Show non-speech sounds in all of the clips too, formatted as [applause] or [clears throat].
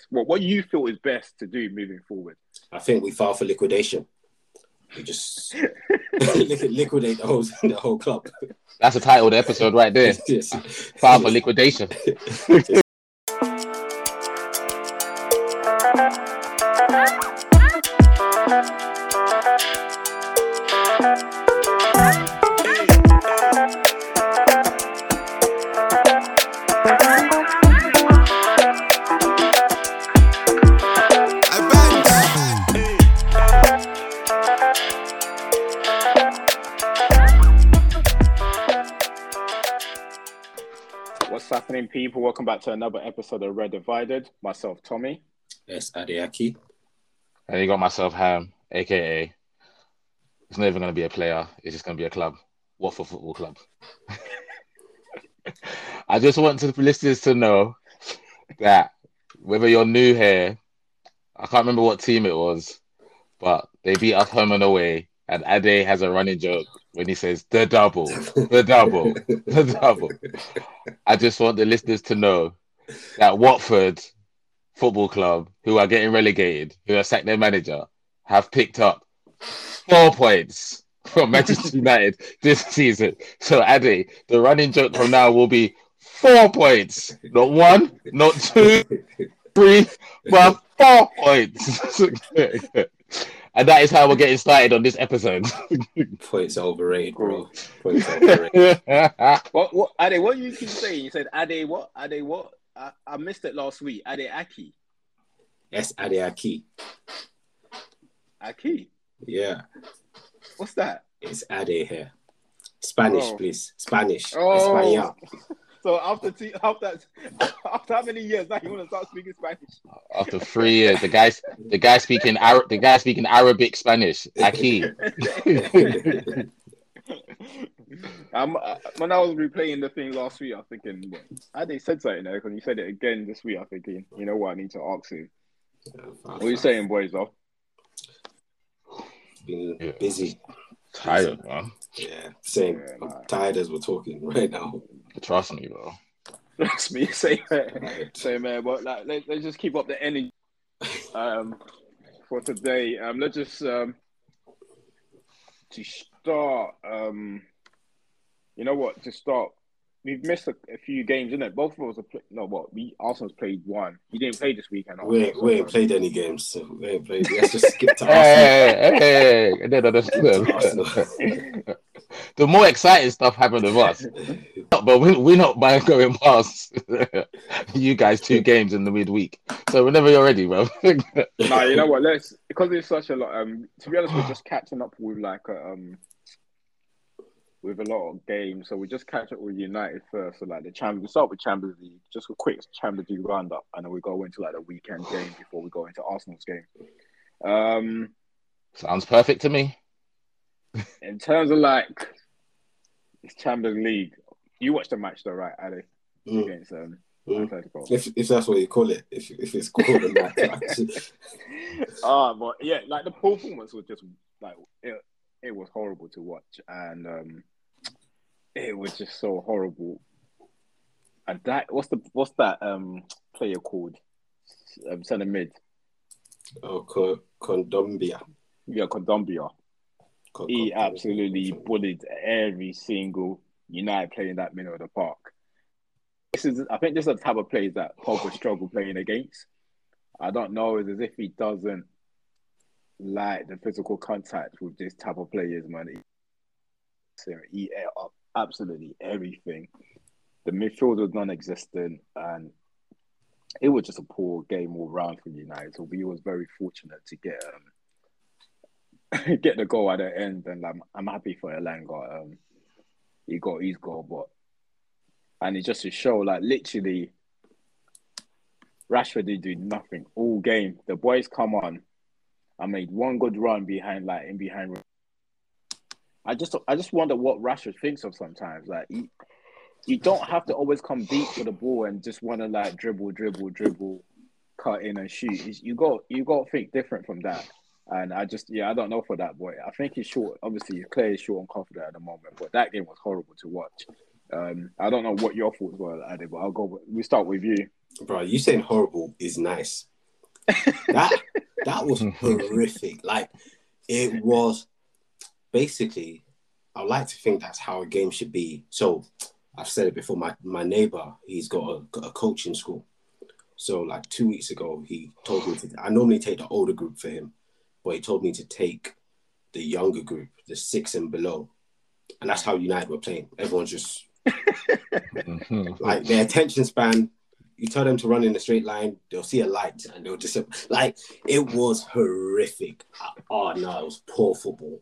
best? What what you feel is best to do moving forward? I think we file for liquidation. We just [laughs] [laughs] liquidate the whole the whole club. That's the title of the episode right there. [laughs] Yes. File for liquidation. People? Welcome back to another episode of Red Divided. Myself, Tommy. Yes, Adeaki. And you got myself Ham, aka it's not even gonna be a player, it's just gonna be a club. Watford Football Club. [laughs] I just want the listeners to know that whether you're new here, I can't remember what team it was, but they beat us home and away. And Ade has a running joke when he says the double, the double, the double. I just want the listeners to know that Watford Football Club, who are getting relegated, who have sacked their manager, have picked up four points from [laughs] Manchester United this season. So, Addy, the running joke from now will be four points, not one, not two, three, but four points. [laughs] and that is how we're getting started on this episode. [laughs] Points overrated, bro. Points overrated. [laughs] What what Ade, what you keep saying? You said Ade what? Ade what? I, I missed it last week. Ade Aki. Yes, Adeaki. Aki. Aki? Yeah, What's that? it's Ade here. Spanish, Oh. please. Spanish. Oh. Español. So after t- after [laughs] after how many years now you want to start speaking Spanish? After three years, the guys, the guy speaking Arab, the guy speaking Arabic Spanish, Aki. [laughs] um, uh, when I was replaying the thing last week, I was thinking, I they said something there because you said it again this week. I'm thinking, you know what, I need to ask you. What are you saying, boys? Though Been Yeah. busy. Tired, man. Yeah, same. Yeah, I'm nah. tired as we're talking [laughs] right now. Trust me, bro. Trust me, [laughs] same man, same man. But like, let, let's just keep up the energy um, for today. Um, let's just um, to start. Um, you know what? To start, we've missed a, a few games, isn't it? Both of us have played. No, what? We Arsenal's played one. You didn't play this weekend. We ain't, we ain't played any games, so we ain't played. Let's just skip to [laughs] Hey, Arsenal. hey, hey, hey. No, no, no, no. The more exciting stuff happened with us, [laughs] but we we not by going past [laughs] you guys two games in the midweek. So whenever you're ready, bro. [laughs] no, you know what? Let's because it's such a lot. Um, to be honest, we're just catching up with like a, um, with a lot of games. So we just catch up with United first. So like the Champions, we start with Champions League, just a quick Champions League roundup, and then we go into like the weekend game before we go into Arsenal's game. Um, Sounds perfect to me. In terms of like it's Champions League, you watched the match though, right, Ali? Mm. Against um, Mm. If if that's what you call it, if if it's called a match. [laughs] [laughs] Ah, but yeah, like the performance was just like it, it was horrible to watch, and um, it was just so horrible. And that what's the what's that um player called? Um, centre mid, oh, Co- Kondogbia. yeah, Kondogbia. He absolutely bullied every single United player in that middle of the park. This is, I think, this is the type of players that Pogba [sighs] struggle playing against. I don't know. It's as if he doesn't like the physical contact with this type of players, man. He, he ate up absolutely everything. The midfield was non-existent, and it was just a poor game all round for United. So we was very fortunate to get um, [laughs] get the goal at the end, and I'm I'm happy for Elanga. Um, he got his goal, but and it's just to show like literally, Rashford did do nothing all game. The boys come on. I made one good run behind, like in behind. I just I just wonder what Rashford thinks of sometimes. Like he, you don't have to always come deep for the ball and just want to like dribble, dribble, dribble, cut in and shoot. You got you got to think different from that. And I just yeah I don't know for that boy. I think he's short. Obviously, he's clearly short and confident at the moment. But that game was horrible to watch. Um, I don't know what your thoughts were, Adi, but I'll go. We start with you. bro, you saying horrible is nice. that that was [laughs] horrific. Like it was basically. I like to think that's how a game should be. So I've said it before. My my neighbor, he's got a, got a coaching school. So like two weeks ago, he told me to. I normally take the older group for him, but he told me to take the younger group, the six and below, and that's how United were playing. Everyone's just mm-hmm. like their attention span. You tell them to run in a straight line, they'll see a light and they'll just like it was horrific. Ah, ah, oh no, it was poor football.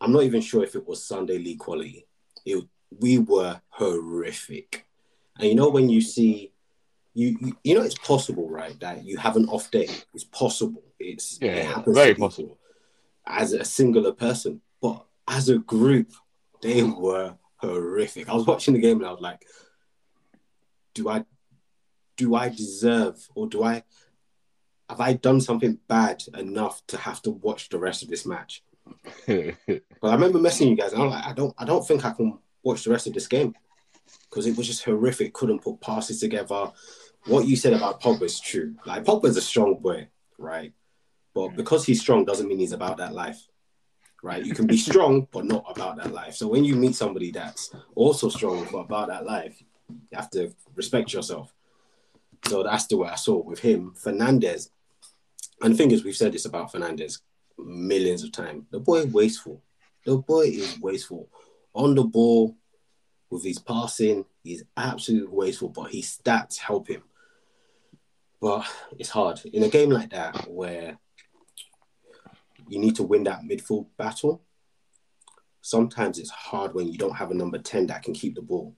I'm not even sure if it was Sunday league quality. It, we were horrific. And you know when you see you, you you know it's possible, right? That you have an off day. It's possible. It's Yeah, it happens very possible. as a singular person, but as a group, they were horrific. I was watching the game and I was like, do I do I deserve or do I have I done something bad enough to have to watch the rest of this match? [laughs] But I remember messaging you guys, and I'm like, I don't, I don't think I can watch the rest of this game because it was just horrific. Couldn't put passes together. What you said about Pogba is true. Like Pogba's a strong boy, right? But because he's strong doesn't mean he's about that life, right? You can be [laughs] strong but not about that life. So when you meet somebody that's also strong but about that life, you have to respect yourself. So that's the way I saw it with him. Fernandez, and the thing is, we've said this about Fernandez millions of times. The boy wasteful. The boy is wasteful. On the ball, with his passing, he's absolutely wasteful, but his stats help him. But it's hard. In a game like that where you need to win that midfield battle, sometimes it's hard when you don't have a number 10 that can keep the ball.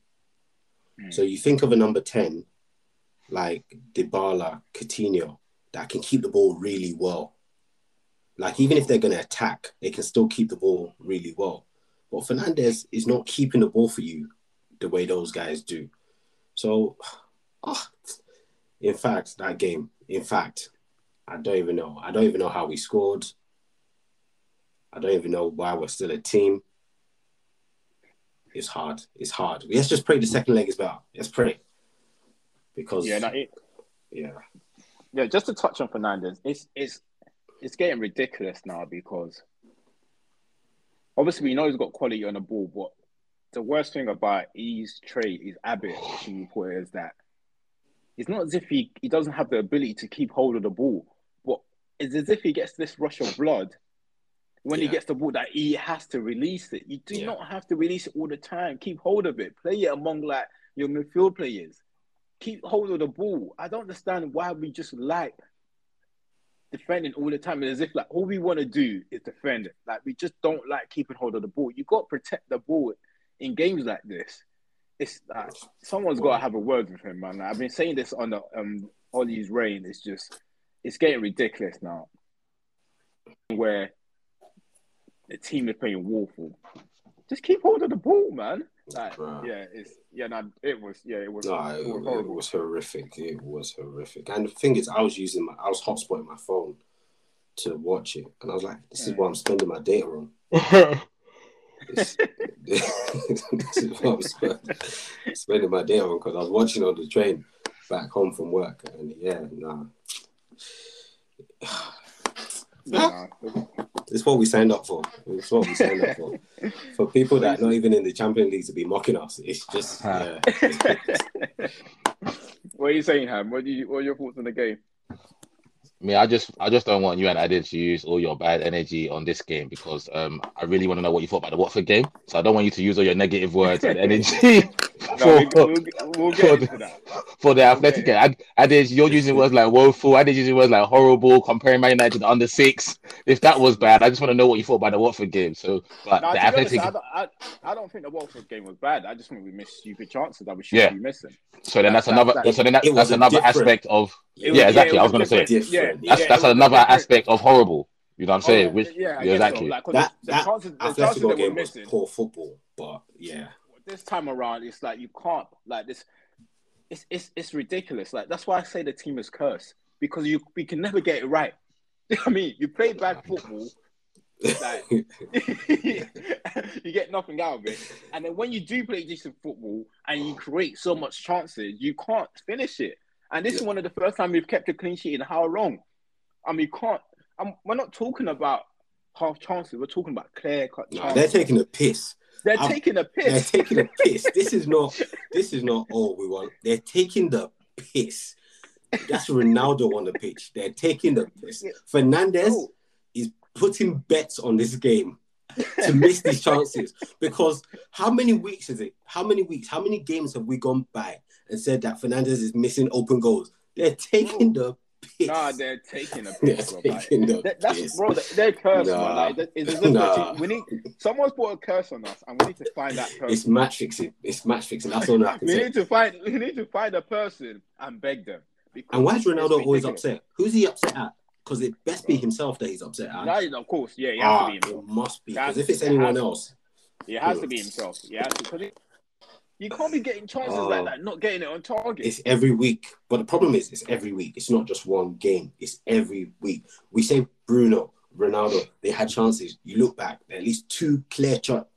So you think of a number 10 like Dybala, Coutinho, that can keep the ball really well. Like even if they're going to attack, they can still keep the ball really well. But Fernandez is not keeping the ball for you the way those guys do. So, [sighs] ah, in fact, that game, in fact, I don't even know. I don't even know how we scored. I don't even know why we're still a team. It's hard. It's hard. Let's just pray the second leg is better. Let's pray. Because Yeah, no, it, yeah. yeah. Just to touch on Fernandez, it's it's it's getting ridiculous now because obviously we know he's got quality on the ball, but the worst thing about his trait, his habit, should it, is that it's not as if he, he doesn't have the ability to keep hold of the ball, but it's as if he gets this rush of blood when he gets the ball that he has to release it. You do Yeah. not have to release it all the time. Keep hold of it. Play it among like your midfield players. Keep hold of the ball. I don't understand why we just like defending all the time. It's as if like all we want to do is defend. It. Like we just don't like keeping hold of the ball. You got to protect the ball in games like this. It's like someone's got to have a word with him, man. I've been saying this on the um Ole's reign. It's just it's getting ridiculous now. Where the team is playing woeful. Just keep hold of the ball, man. Like, Bruh. yeah, it's yeah, no, it was yeah, it was, it was it was horrific. It was horrific. And the thing is, I was using my, I was hotspotting my phone to watch it, and I was like, "This is what I'm spending my data on. This, [laughs] [laughs] this is what I'm sp- spending my data on because I was watching on the train back home from work, and yeah, nah, [sighs] Nah, it's what we signed up for. It's what we signed up for. [laughs] For people that are not even in the Champions League to be mocking us, it's just yeah. [laughs] what are you saying, Ham? What do you what are your thoughts on the game? I mean, I just, I just don't want you and Adid to use all your bad energy on this game because um, I really want to know what you thought about the Watford game. So I don't want you to use all your negative words and energy [laughs] [laughs] No, for, we, we'll, we'll for the- into that. for the athletic game. Ad- Adid, you're using words like woeful. Adid using words like horrible, comparing Man United to the under six. If that was bad, I just want to know what you thought about the Watford game. So, but No, the to be honest, athletic, I, don't, I, I don't think the Watford game was bad. I just think we missed stupid chances that we should Yeah. be missing. so then that's that- another, that- so then that, that's another different- aspect of, It yeah, was- exactly. it I was going to say, different. Different. Yeah, that's, yeah, that's another different. aspect of horrible. You know what I'm Oh, saying? Which, yeah, yeah, exactly. So. Like, 'cause that the, that the chances, the chances that we're missing poor football, but yeah, this time around, it's like you can't like this. It's it's it's ridiculous. Like that's why I say the team is cursed because you we can never get it right. [laughs] I mean, you play bad football, like [laughs] [laughs] you get nothing out of it, and then when you do play decent football and you create so much chances, you can't finish it. And this is one of the first time we've kept a clean sheet in how long? I mean, can't. Um, we're not talking about half chances. We're talking about clear cut chances. they're taking a piss. They're I'm- taking a piss. They're taking a piss. [laughs] This is not. This is not all we want. They're taking the piss. That's Ronaldo on the pitch. They're taking the piss. Fernandez Oh, is putting bets on this game to miss these [laughs] chances because how many weeks is it? How many weeks? How many games have we gone by and said that Fernandez is missing open goals? They're taking the piss. Nah, they're taking a [laughs] They're piss. bro. Like, taking the that- that's piss. bro. they- They're cursed, Nah. Like, it's Nah. we need. Someone's put a curse on us, and we need to find that person. It's match fixing. It's match fixing. That's all I can [laughs] we say. need to find. We need to find a person and beg them. And why is Ronaldo always upset? Who's he upset at? Because it best be himself that he's upset at. No, of course, yeah, he has Ah, to be himself. it must be. Because if it's anyone else, It has to be himself. Yeah, because it, you can't be getting chances Oh. like that, not getting it on target. it's every week. But the problem is, it's every week. It's not just one game. It's every week. We say Bruno, Ronaldo, they had chances. You look back, at least two clear cut,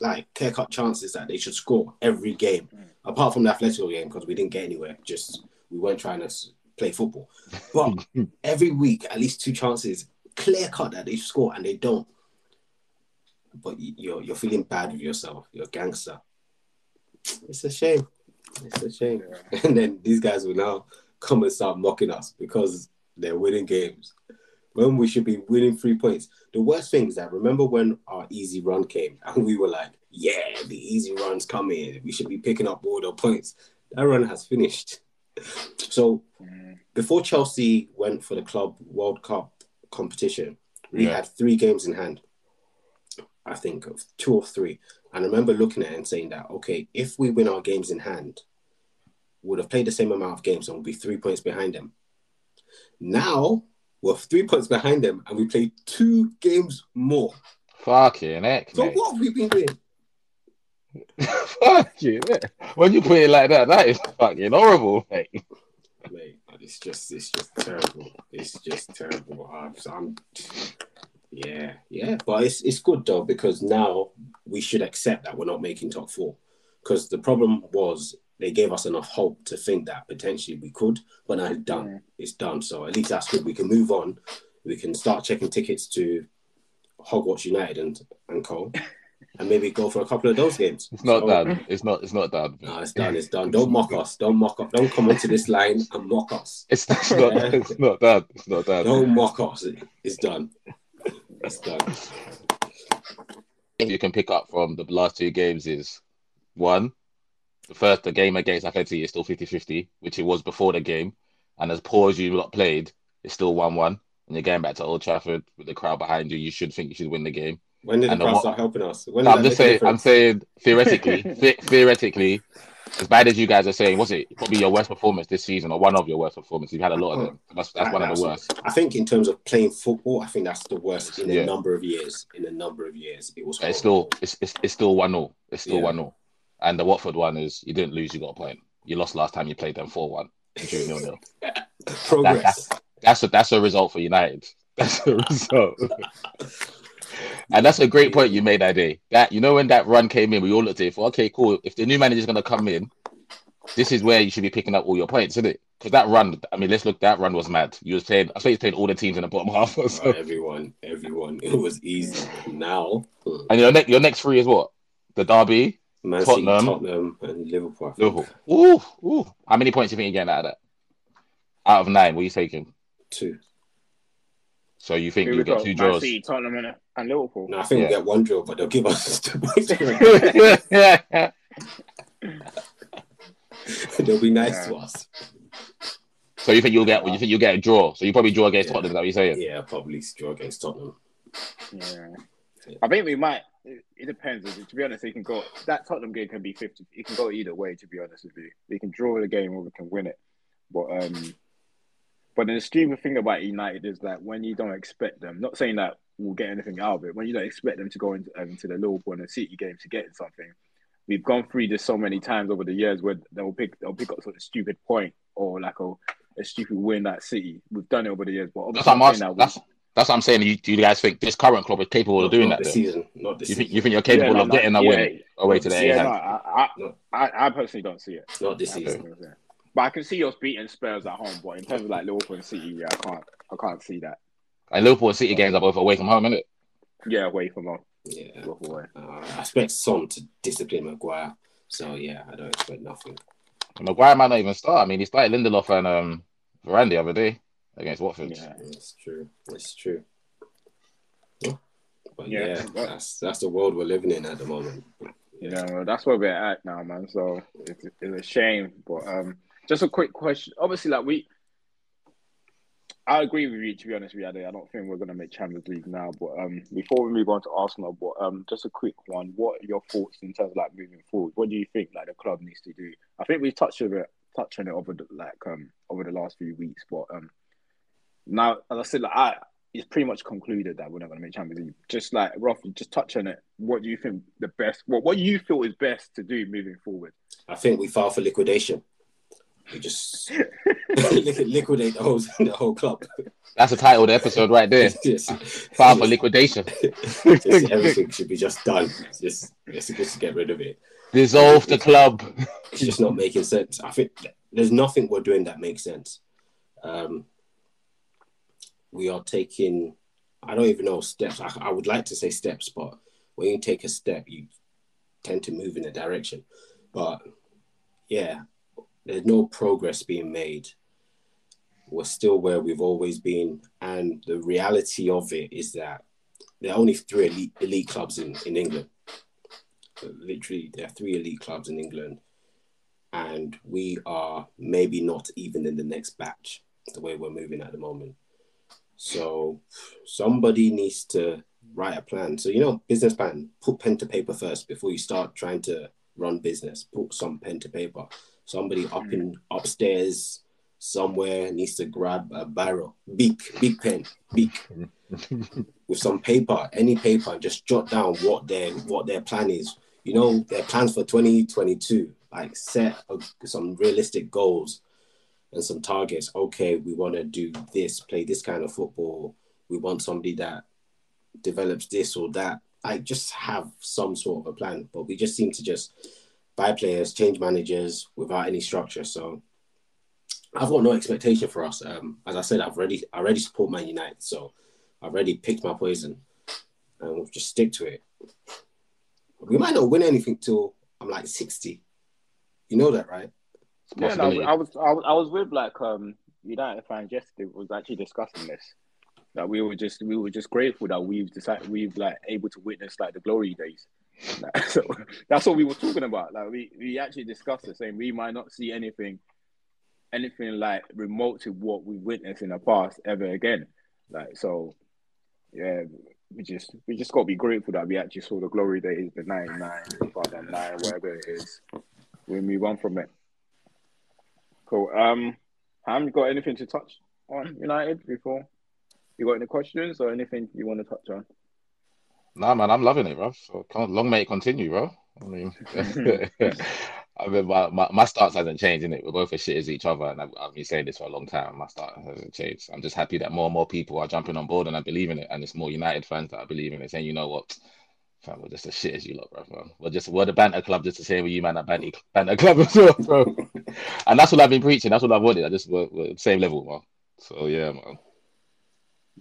like clear cut chances that they should score every game. Mm. Apart from the Atletico game, because we didn't get anywhere. Just we weren't trying to play football. But [laughs] every week, at least two chances, clear cut that they score, and they don't. But you- you're you're feeling bad with yourself. You're a gangster. It's a shame. It's a shame. Yeah. And then these guys will now come and start mocking us because they're winning games. When we should be winning three points. The worst thing is that remember when our easy run came [laughs] and we were like, yeah, the easy run's coming. We should be picking up all the points. That run has finished. [laughs] So before Chelsea went for the Club World Cup competition, we Yeah. had three games in hand. I think of two or three. And I remember looking at it and saying that, okay, if we win our games in hand, we would have played the same amount of games and we'll be three points behind them. Now we're three points behind them and we played two games more. Fucking heck, So mate. what have we been doing? [laughs] Fucking heck. When you put it like that, that is fucking horrible, mate. Mate, it's just it's just terrible. It's just terrible. I'm, I'm yeah, yeah. But it's it's good though because now we should accept that we're not making top four. Because the problem was they gave us enough hope to think that potentially we could, but now it's done. Mm. It's done. So at least that's good. We can move on. We can start checking tickets to Hogwarts United and and co, and maybe go for a couple of those games. It's not So- done. It's not. It's not done. No, it's done. It's done. Don't [laughs] mock us. Don't mock us. Don't come into this line and mock us. It's, it's not. It's not done. It's not done. Don't mock us. It's done. Done. thing you can pick up from the last two games is one, the first the game against Atleti is still 50-50, which it was before the game. And as poor as you lot played, it's still 1-1. And you're going back to Old Trafford with the crowd behind you. You should think you should win the game. When did the And the crowd start helping us? When No, I'm just saying. I'm saying theoretically, [laughs] the- theoretically, as bad as you guys are saying, was it probably your worst performance this season or one of your worst performances? You've had a lot of them. That's, that's That- one of the worst. I think in terms of playing football, I think that's the worst in a Yeah. number of years. In a number of years, it was. But it's still it's, it's, it's still one 0 It's still Yeah. one 0 And the Watford one is you didn't lose, you got a point. You lost last time you played them four one. Nil nil. [laughs] progress. That's a that's a result for United. [laughs] That's a result. [laughs] and that's a great point you made that day. That you know when that run came in, we all looked at it for okay, cool. If the new manager's gonna come in, this is where you should be picking up all your points, isn't it? Because that run, I mean, let's look. That run was mad. You was playing. I think you played all the teams in the bottom [laughs] half. So. everyone, everyone. It was easy. Now, hmm, And your next your next three is what? The derby, Man City, Tottenham. Tottenham, and Liverpool. Liverpool. Ooh, ooh. How many points do you think you're getting out of that? Out of nine, what are you taking? Two. So you think you we get go. two Man draws? City, Tottenham, and, and Liverpool. No, I think Yeah. we get one drill, but they'll give us [laughs] two points. [laughs] [laughs] they'll be nice to us. so you think you'll get you think you'll get a draw? So you probably draw against Yeah. Tottenham. Is that what you're saying? Yeah, probably draw against Tottenham. Yeah. I think we might. It, it depends. To be honest, it can go. That Tottenham game can be fifty. It can go either way. To be honest with you, we can draw the game or we can win it. But um, but the stupid thing about United is that when you don't expect them, not saying that we'll get anything out of it, when you don't expect them to go into um, to the Liverpool and the City game to get something, we've gone through this so many times over the years where they'll pick they'll pick up sort of stupid point or like a, a stupid win at City. We've done it over the years, but That's obviously what I'm saying asking. that That's that's what I'm saying. You, do you guys think this current club is capable of doing not that? this season. Not this You think season. you think you're capable Yeah, no, of no, getting a yeah, win away to the yeah, A no. I, I, No. I, I personally don't see it. Not this I season. Personally don't see it. But I can see us beating Spurs at home. But in terms of like Liverpool and City, yeah, I can't. I can't see that. And Liverpool and City games are both away from home, isn't it? Yeah, away from home. Yeah. Both away. Uh, I expect Son to discipline Maguire. So yeah, I don't expect nothing. Maguire might not even start. I mean, he started Lindelof and um, Varane the other day against Watford. Yeah. It's true. It's true. But Yeah, yeah, but- that's that's the world we're living in at the moment. You know, that's where we're at now, man. So it's, it's a shame. But um, just a quick question. Obviously, like we, I agree with you. To be honest with you, I don't think we're gonna make Champions League now. But um, before we move on to Arsenal, but um, just a quick one. What are your thoughts in terms of like moving forward? What do you think like the club needs to do? I think we touched on it, touched on it over the like um over the last few weeks. But um, now as I said, like I. It's pretty much concluded that we're not going to make Champions League. Just like roughly, just touch on it. What do you think the best? What what you feel is best to do moving forward? I think we filed for liquidation. We just [laughs] liquidate the whole the whole club. That's the title of the episode right there. [laughs] File for liquidation. [laughs] just everything should be just done. Just, just, just get rid of it. Dissolve the club. It's just not making sense. I think there's nothing we're doing that makes sense. Um, we are taking, I don't even know steps. I, I would like to say steps, but when you take a step, you tend to move in a direction. But yeah, there's no progress being made. We're still where we've always been, and the reality of it is that there are only three elite, elite clubs in, in England. Literally, there are three elite clubs in England, and we are maybe not even in the next batch the way we're moving at the moment. So somebody needs to write a plan. So you know, business plan. Put pen to paper first before you start trying to run business. Put some pen to paper. Somebody up hmm. in upstairs somewhere needs to grab a barrel, big, big pen, big, [laughs] with some paper, any paper, and just jot down what their what their plan is. You know, their plans for 2022. Like set a, some realistic goals and some targets. Okay, we want to do this, play this kind of football. We want somebody that develops this or that. I just have some sort of a plan. But we just seem to just buy players, change managers without any structure. So I've got no expectation for us. Um, as I said, I've already I already support Man United, so I've already picked my poison, and we'll just stick to it. We might not win anything till I'm like sixty. You know that, right? Yeah, no, I was, I was, I was with like um United fans yesterday. Was actually discussing this. That we were just, we were just grateful that we've decided, we've like able to witness like the glory days. [laughs] So that's what we were talking about. Like we, we actually discussed the same. We might not see anything, anything like remote to what we witnessed in the past ever again. Like so, yeah. We just, we just got to be grateful that we actually saw the glory days, the 99, 2009, whatever it is. We move on from it. Cool. Um, Ham, you got anything to touch on United before? You got any questions or anything you want to touch on? Nah, man, I'm loving it, bro. So long may it continue, bro. I mean, [laughs] [laughs] I mean, my, my, my stance hasn't changed, innit? We're both as shit as each other, and I've, I've been saying this for a long time. My start hasn't changed. I'm just happy that more and more people are jumping on board and I believe in it, and it's more United fans that I believe in it, saying, you know what, fam, we're just as shit as you lot, bro. Man. We're just we're the banter club, just the same with you, man. That banter, banter club as well, bro. [laughs] and that's what I've been preaching. That's what I've wanted. I just we're, we're same level, man. So yeah, man.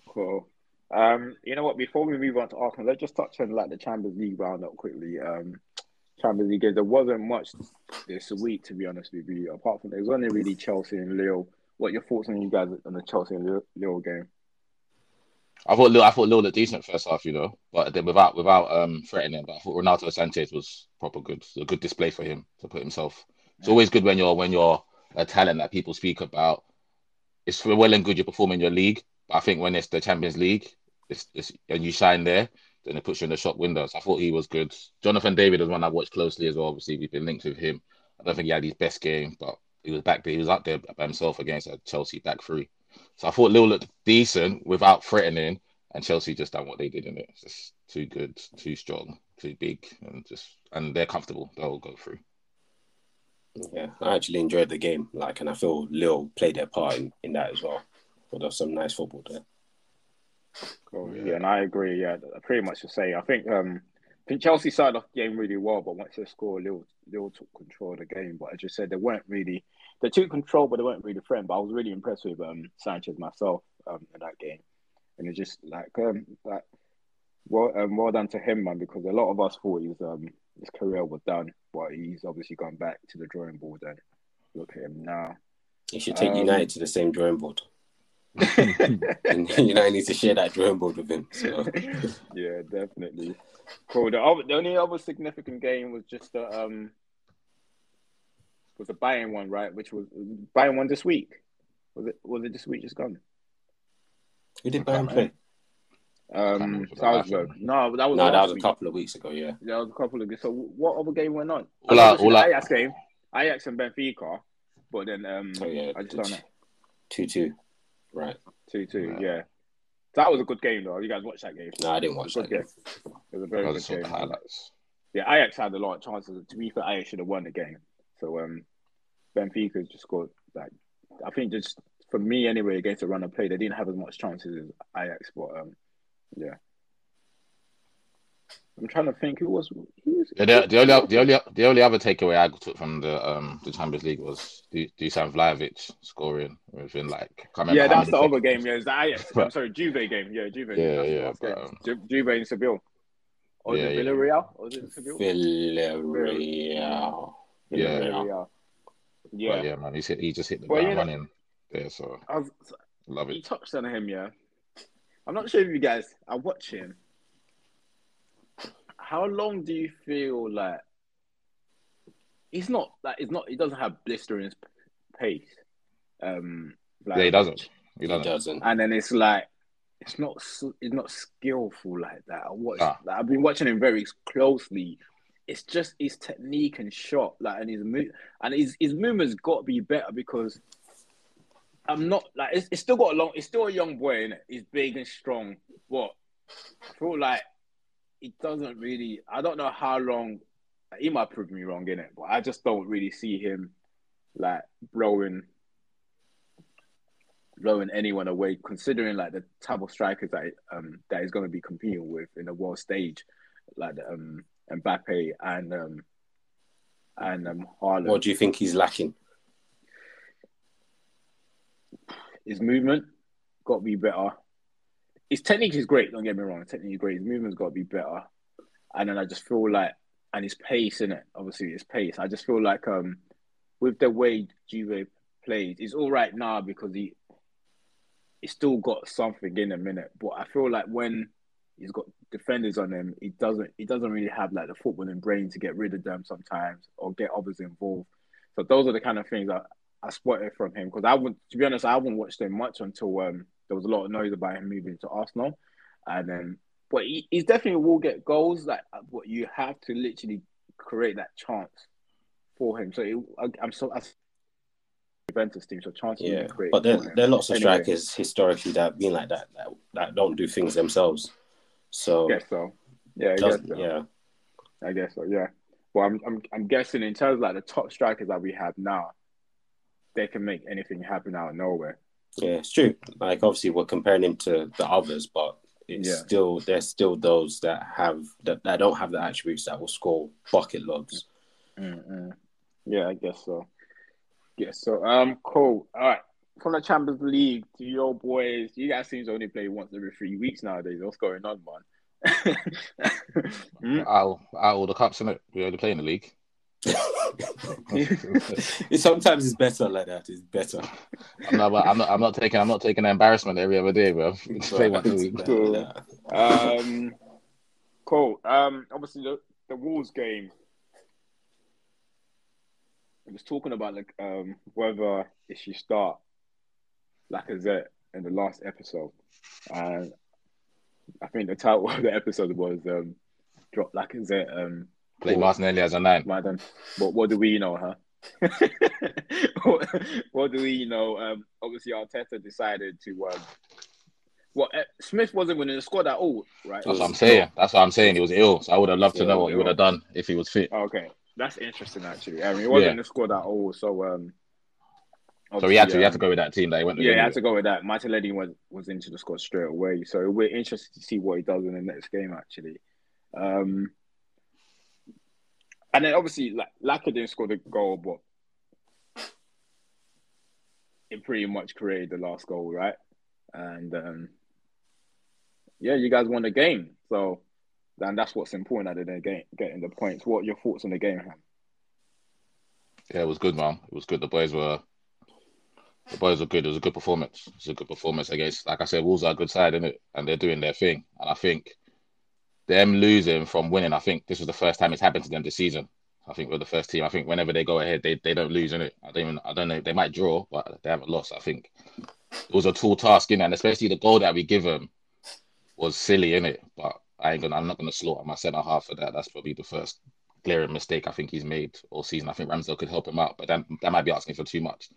Cool. Um, you know what? Before we move on to Arsenal, let's just touch on like the Champions League roundup quickly. Um, Champions League. There wasn't much this week, to be honest with you. Apart from there was only really Chelsea and Lille. What are your thoughts on you guys on the Chelsea and Lille, Lille game? I thought Lil, I thought Lil looked decent first half, you know, but then without without um threatening. But I thought Renato Sanches was proper good. A good display for him to put himself. It's always good when you're when you're a talent that people speak about. It's well and good you perform in your league, but I think when it's the Champions League, it's, it's and you shine there, then it puts you in the shop windows. I thought he was good. Jonathan David was one I watched closely as well. Obviously, we've been linked with him. I don't think he had his best game, but he was back there. He was up there by himself against Chelsea back three. So I thought Lil looked decent without threatening, and Chelsea just done what they did in it. It's just too good, too strong, too big, and just and they're comfortable. They'll go through. Yeah, I actually enjoyed the game. Like, and I feel Lille played their part in, in that as well. But there's some nice football there. Cool. Yeah. and I agree. Yeah, pretty much the same. I think um, I think Chelsea started off the game really well, but once they scored, Lille, Lille took control of the game. But as you said, they weren't really they took control, but they weren't really friend. But I was really impressed with um Sanches myself um in that game, and it's just like um like well um, well done to him, man, because a lot of us thought his um his career was done, but he's obviously gone back to the drawing board and look at him now. He should take Um, United to the same drawing board. And you know, I need to share that drawing board with him. So yeah, definitely. Cool. The, other, the only other significant game was just the um was the Bayern one, right? Which was Bayern one this week. Was it? Was it this week? Just gone. who did Bayern play? Um, that Salzburg. No, that was No, that last was a week. couple of weeks ago. Yeah, That was a couple of. So what other game went on? All I out- watched all the out- Ajax game. Ajax and Benfica, but then um, Oh, yeah, I just don't know. two two. Right. Two two. Yeah. Yeah. That was a good game though. You guys watched that game? No, I didn't watch that. Game. It was a I very just good saw the game. highlights. Yeah, Ajax had a lot of chances. To be fair, Ajax should have won the game. So um, Benfica just scored like I think just for me anyway against the run of play, they didn't have as much chances as Ajax. But um, yeah, I'm trying to think who was who was Yeah, the, the only the only the only other takeaway I took from the um the Champions League was Dusan Vlahovic scoring within like I yeah, that's the other game. Yeah, it's the Ajax. I'm sorry, Juve game. Yeah, Juve. Yeah, That's yeah, but, um, Ju- Juve and Seville. Or Yeah, is it yeah. Villarreal? Or is it Seville? Villarreal. Yeah. Villarreal. Yeah. But yeah, man, he hit, he just hit the Well, ground you know- running there, so I was, love you it. touched on him, yeah. I'm not sure if you guys are watching. How long do you feel like he's not like it's not he doesn't have blistering pace? Um, like, Yeah, he doesn't. He He doesn't. doesn't. and then it's like it's not it's not skillful like that. I watched, Ah. like, I've been watching him very closely. It's just his technique and shot, like and his move, and his his movement's got to be better because I'm not like it's, it's still got a long. It's still a young boy, and he's big and strong, What I feel like he doesn't really. I don't know how long. He might prove me wrong in it, but I just don't really see him like blowing blowing anyone away, considering like the type of strikers that um that he's going to be competing with in the world stage, like um Mbappe and um and um Haaland. What do you think he's lacking? His movement got to be better. His technique is great. Don't get me wrong. His technique is great. His movement's got to be better. And then I just feel like, and his pace in it. Obviously, his pace. I just feel like um, with the way Juve plays, it's all right now because he, he's still got something in a minute. But I feel like when he's got defenders on him, he doesn't. He doesn't really have like the footballing brain to get rid of them sometimes or get others involved. So those are the kind of things that I spotted from him because I would, to be honest, I haven't watched him much until um, there was a lot of noise about him moving to Arsenal, and then but he, he's definitely will get goals. Like, what you have to literally create that chance for him. So it, I, I'm so I, Juventus team, so chances Yeah, be created but there, there are lots of Anyway. strikers historically that have been like that, that that don't do things themselves. So I guess so. Yeah, I guess so. yeah, I guess so. Yeah. Well, I'm, I'm I'm guessing in terms of like the top strikers that we have now, they can make anything happen out of nowhere. yeah, it's true. Like obviously we're comparing him to the others, but it's Yeah. still there's still those that have that, that don't have the attributes that will score bucket loads. Mm-mm. Yeah, I guess so. Yeah, so um, cool. All right, from the Champions League to your boys, you guys seem to only play once every three weeks nowadays. What's going on, man? Hmm? [laughs] Out, out all the cups in it, we only play in the league. [laughs] [laughs] It sometimes it's better like that. It's better. I'm not, I'm not, I'm not taking, I'm not taking the embarrassment every other day, bro. We [laughs] just play once a week. Cool. Um, cool. Um, obviously the the Wolves game. I was talking about like um whether it should start Lacazette in the last episode, and I think the title of the episode was um drop Lacazette um Play Cool. Martinelli as a nine. madam. But what do we know, huh? [laughs] what, what do we know? Um, obviously Arteta decided to um. Well, uh, Smith wasn't winning the squad at all, right? That's what I'm saying. That's what I'm saying. He was ill, so I would have loved to know what he would have done if he was fit. Okay, that's interesting actually. I mean, he wasn't Yeah. in the squad at all, so um. So he had to, he had to um, go with that team that he went with. Yeah, he had to go with that. Martinelli was was into the squad straight away, so we're interested to see what he does in the next game. Actually, um, and then obviously, like Laka didn't score the goal, but it pretty much created the last goal, right? And um, yeah, you guys won the game. So and that's what's important at the game, getting the points. What your thoughts on the game, Ham? Yeah, it was good, man. It was good. The boys were the boys were good. It was a good performance. It was a good performance against, like I said, Wolves are a good side, is it? And they're doing their thing. And I think them losing from winning, I think this was the first time it's happened to them this season. I think we're the first team. I think whenever they go ahead, they, they don't lose in it. I don't even I don't know. They might draw, but they haven't lost. I think it was a tall task in, and especially the goal that we give them was silly in it. But I ain't gonna. I'm not gonna slaughter my centre half for that. That's probably the first glaring mistake I think he's made all season. I think Ramsdale could help him out, but that that might be asking for too much.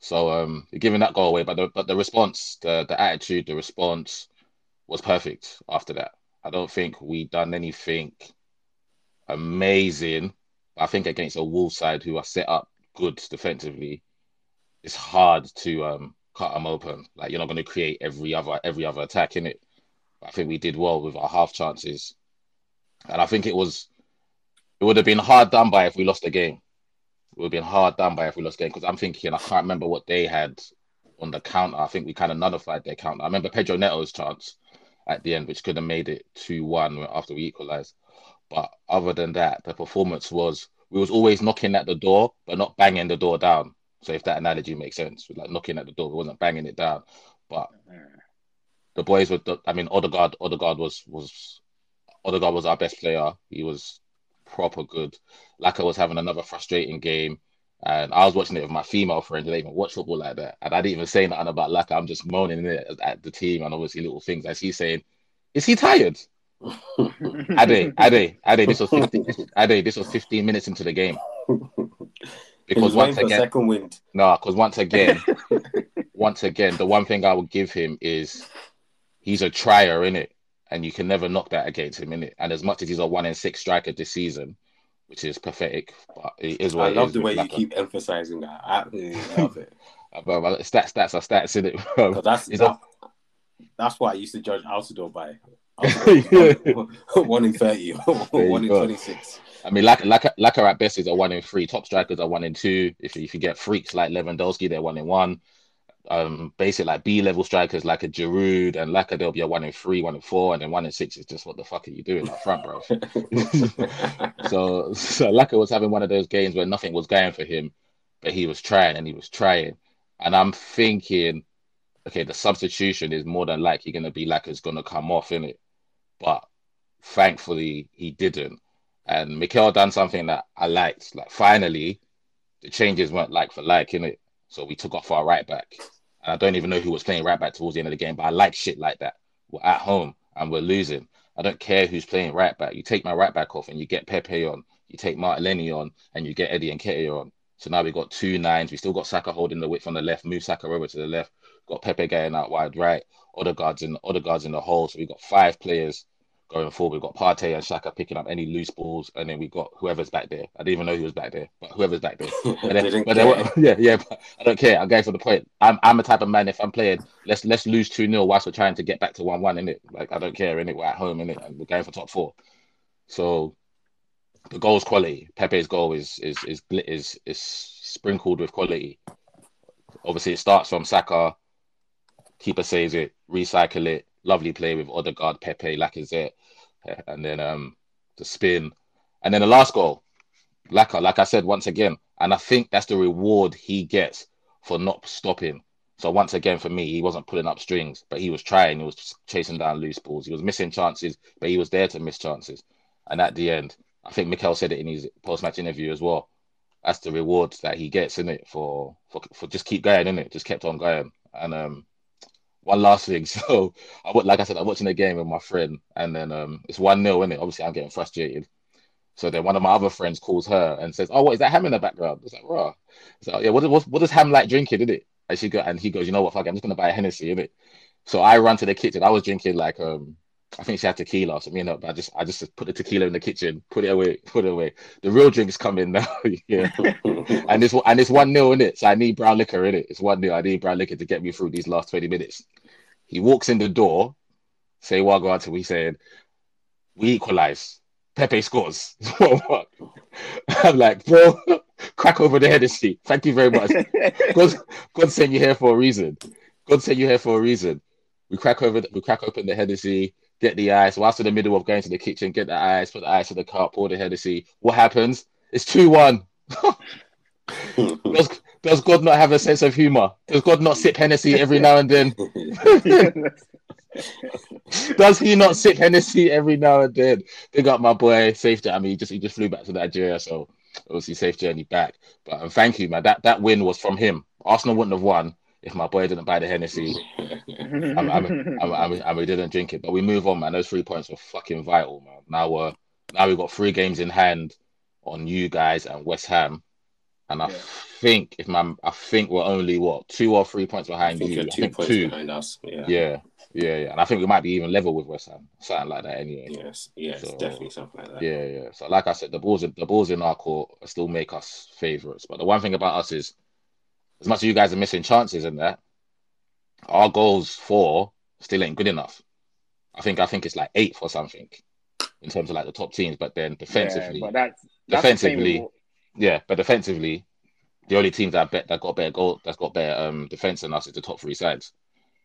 So um, giving that goal away, but the but the response, the the attitude, the response was perfect after that. I don't think we done anything amazing. I think against a Wolves side who are set up good defensively, it's hard to um, cut them open. Like you're not going to create every other every other attack in it. I think we did well with our half chances, and I think it was it would have been hard done by if we lost the game. It would have been hard done by if we lost the game because I'm thinking I can't remember what they had on the counter. I think we kind of nullified their counter. I remember Pedro Neto's chance at the end, which could have made it two one after we equalised. But other than that, the performance was we was always knocking at the door, but not banging the door down. So if that analogy makes sense, like knocking at the door, we wasn't banging it down. But the boys were. The, I mean, Odegaard. Odegaard was was Odegaard was our best player. He was proper good. Laka was having another frustrating game. And I was watching it with my female friend. They even watch football like that. And I didn't even say nothing about Laka. I'm just moaning it at the team and obviously little things. As he's saying, is he tired? [laughs] Ade, Ade, Ade, this was 15, Ade, this was 15 minutes into the game. Because once again, second wind. No, because once again, [laughs] once again, the one thing I would give him is he's a trier in it, and you can never knock that against him in it. And as much as he's a one in six striker this season, which is pathetic, but it is what I love the way you keep emphasizing that. I absolutely [laughs] love it. Uh, but, but stats, stats are stats in it. Bro. That's that, that's what I used to judge Altidore by. [laughs] [laughs] one in thirty, one in twenty-six. I mean, like like like at best is a one in three. Top strikers are one in two. If if you get freaks like Lewandowski, they're one in one um basic like B level strikers like a Giroud and Laka they'll be a one in three, one in four, and then one in six is just what the fuck are you doing up front, bro? [laughs] so so Laka was having one of those games where nothing was going for him, but he was trying and he was trying. And I'm thinking, okay, the substitution is more than likely gonna be Laka's gonna come off in it. But thankfully he didn't. And Mikel done something that I liked. Like finally, the changes weren't like for like in it. So we took off our right back and I don't even know who was playing right back towards the end of the game, but I like shit like that. We're at home and we're losing. I don't care who's playing right back. You take my right back off and you get Pepe on. You take Martinelli on and you get Eddie Nketiah on. So now we've got two nines. We still got Saka holding the width on the left, move Saka over to the left. Got Pepe going out wide right. Odegaard's in Odegaard's in the hole. So we've got five players going forward. We've got Partey and Xhaka picking up any loose balls, and then we've got whoever's back there. I didn't even know who was back there, but whoever's back there. [laughs] But then, but then, [laughs] yeah, yeah. I don't care. I'm going for the point. I'm I'm a type of man. If I'm playing, let's let's lose two 0 whilst we're trying to get back to one one in it. Like I don't care in it. We're at home in it, and we're going for top four. So the goals quality. Pepe's goal is is is is is sprinkled with quality. Obviously, it starts from Saka. Keeper saves it, recycle it, lovely play with Odegaard, Pepe, Lacazette, [laughs] and then um the spin, and then the last goal, Laka. Like I said once again, and I think that's the reward he gets for not stopping. So once again, for me, he wasn't pulling up strings, but he was trying. He was chasing down loose balls. He was missing chances, but he was there to miss chances. And at the end, I think Mikel said it in his post-match interview as well. That's the reward that he gets in it for for for just keep going in it. Just kept on going. And um, one last thing. [laughs] So, I like I said, I'm watching the game with my friend, and then um, it's one 0 in it. Obviously, I'm getting frustrated. So then one of my other friends calls her and says, "Oh, what is that Ham in the background?" It's like, "Raw." So yeah, what, what what does Ham like drinking? Did it? And she go and he goes, "You know what? Fuck, it, I'm just gonna buy a Hennessy in it." So I run to the kitchen. I was drinking like um, I think she had tequila or something. You know, but I just I just put the tequila in the kitchen, put it away, put it away. The real drink's coming now. [laughs] yeah, [laughs] and it's and it's one nil in it. So I need brown liquor in it. It's one nil. I need brown liquor to get me through these last twenty minutes. He walks in the door, say Wagwan to we saying, we equalize. Pepe scores. [laughs] I'm like, bro, crack over the head, Hennessy. Thank you very much. God, God sent you here for a reason. God sent you here for a reason. We crack over, the, we crack open the Hennessy, get the ice. Whilst in the middle of going to the kitchen, get the ice, put the ice in the cup, pour the Hennessy. What happens? It's two one. [laughs] does, does God not have a sense of humor? Does God not sip Hennessy every now and then? [laughs] Does he not sip Hennessy every now and then? Big up my boy, safe journey. I mean, he just he just flew back to Nigeria, so obviously safe journey back. But um, thank you, man. That that win was from him. Arsenal wouldn't have won if my boy didn't buy the Hennessy. I, I, I, I, we didn't drink it, but we move on, man. Those three points were fucking vital, man. Now we're now we've got three games in hand on you guys and West Ham, and I yeah. think if my I think we're only what two or three points behind I you. two I think points two. behind us. Yeah. yeah. Yeah, yeah, and I think we might be even level with West Ham, something like that. Anyway. Yes, yes, so, definitely something like that. Yeah, yeah. So, like I said, the balls, in, the balls in our court still make us favourites. But the one thing about us is, as much as you guys are missing chances in that, our goals for still ain't good enough. I think I think it's like eighth or something in terms of like the top teams. But then defensively, yeah, but that's, that's defensively, yeah, but defensively, the only teams that bet that got better goal that's got better um defense than us is the top three sides.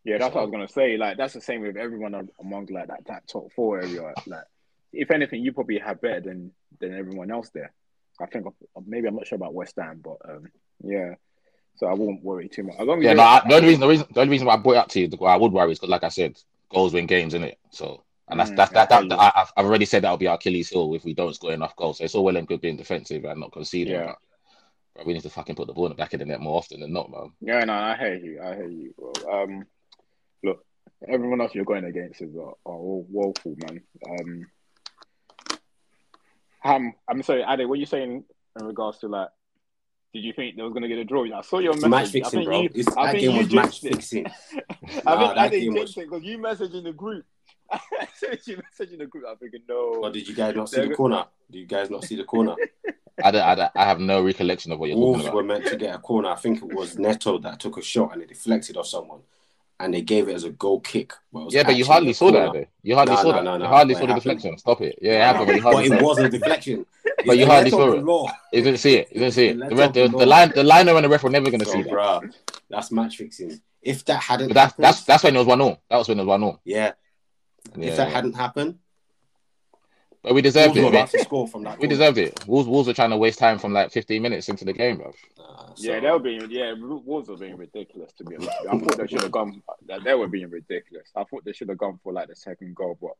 Yeah, that's so, what I was gonna say. Like that's the same with everyone among like that, that top four area. Like if anything, you probably have better than than everyone else there. I think maybe I'm not sure about West Ham, but um, yeah. So I won't worry too much. As long as yeah, no, I, the only reason the reason the only reason why I brought it up to you, I would worry is because, like I said, goals win games, isn't it? So and that's mm, that's that, that, that, I, have already said that'll be our Achilles heel if we don't score enough goals. So it's all well and good being defensive and not conceding. Yeah. But, but we need to fucking put the ball in the back of the net more often than not, man. Yeah, no, I hear you. I hear you, bro. Um, look, everyone else you're going against is are, are all woeful, man. Um, um, I'm sorry, Ade, what are you saying in regards to like? Did you think they was going to get a draw? I saw your message. Match fixing, I bro. You, I think you was match it. fixing. I [laughs] nah, think I think was... it because you messaged in the group. [laughs] you messaged in the group. I'm thinking, no. Well, did you guys not see the corner? Did you guys not see the corner? [laughs] I, don't, I, don't, I have no recollection of what you're Wolves talking about. Wolves were meant to get a corner. I think it was Neto that took a shot and it deflected off someone and they gave it as a goal kick. Yeah, but you hardly saw that. Though. You hardly saw no, that. No, no, you hardly saw the deflection. Stop it. Yeah, it happened, but you hardly. But it was a deflection. [laughs] but you hardly saw it. You didn't see it. You didn't see it. The, ref, the, the line, the liner and the ref were never going to see that. that's match fixing. If that hadn't, but that's happened, that's that's when it was one 0 That was when it was one 0 Yeah. If that hadn't happened, but we deserved Wolves it. To [laughs] score from that we deserved it. Wolves, Wolves were trying to waste time from like 15 minutes into the game, bro. Uh, so... Yeah, they were being yeah, Wolves were being ridiculous to be honest. I thought they should have gone. They were being ridiculous. I thought they should have gone for like the second goal, but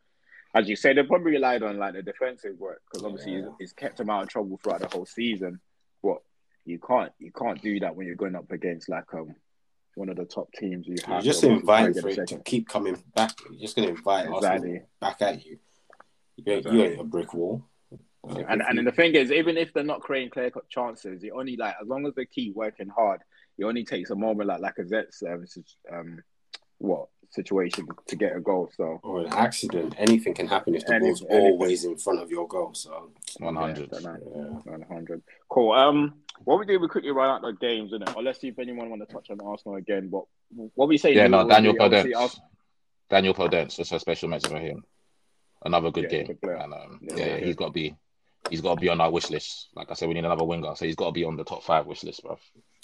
as you say, they probably relied on like the defensive work because obviously yeah. it's, kept them out of trouble throughout the whole season. But you can't you can't do that when you're going up against like um one of the top teams. You have you're just inviting for it to keep coming back. You're just going to invite exactly. back at you. You ain't, you ain't a brick wall. And and the thing is, even if they're not creating clear cut chances, you only like as long as they keep working hard, it only takes a moment like Lacazette's um, um what situation to get a goal. So or an accident, anything can happen if the Any, ball's anything. always in front of your goal. So one hundred, one hundred. Cool. Um, what we do, we quickly run out the games, innit? Or let's see if anyone want to touch on Arsenal again. But what we say? Yeah, no, Daniel Podence. Daniel Podence. Just a special mention for him another good yeah, game. Good and um, yeah, yeah, he's got to be he's got to be on our wish list. Like I said, we need another winger, so he's got to be on the top five wish list, bro.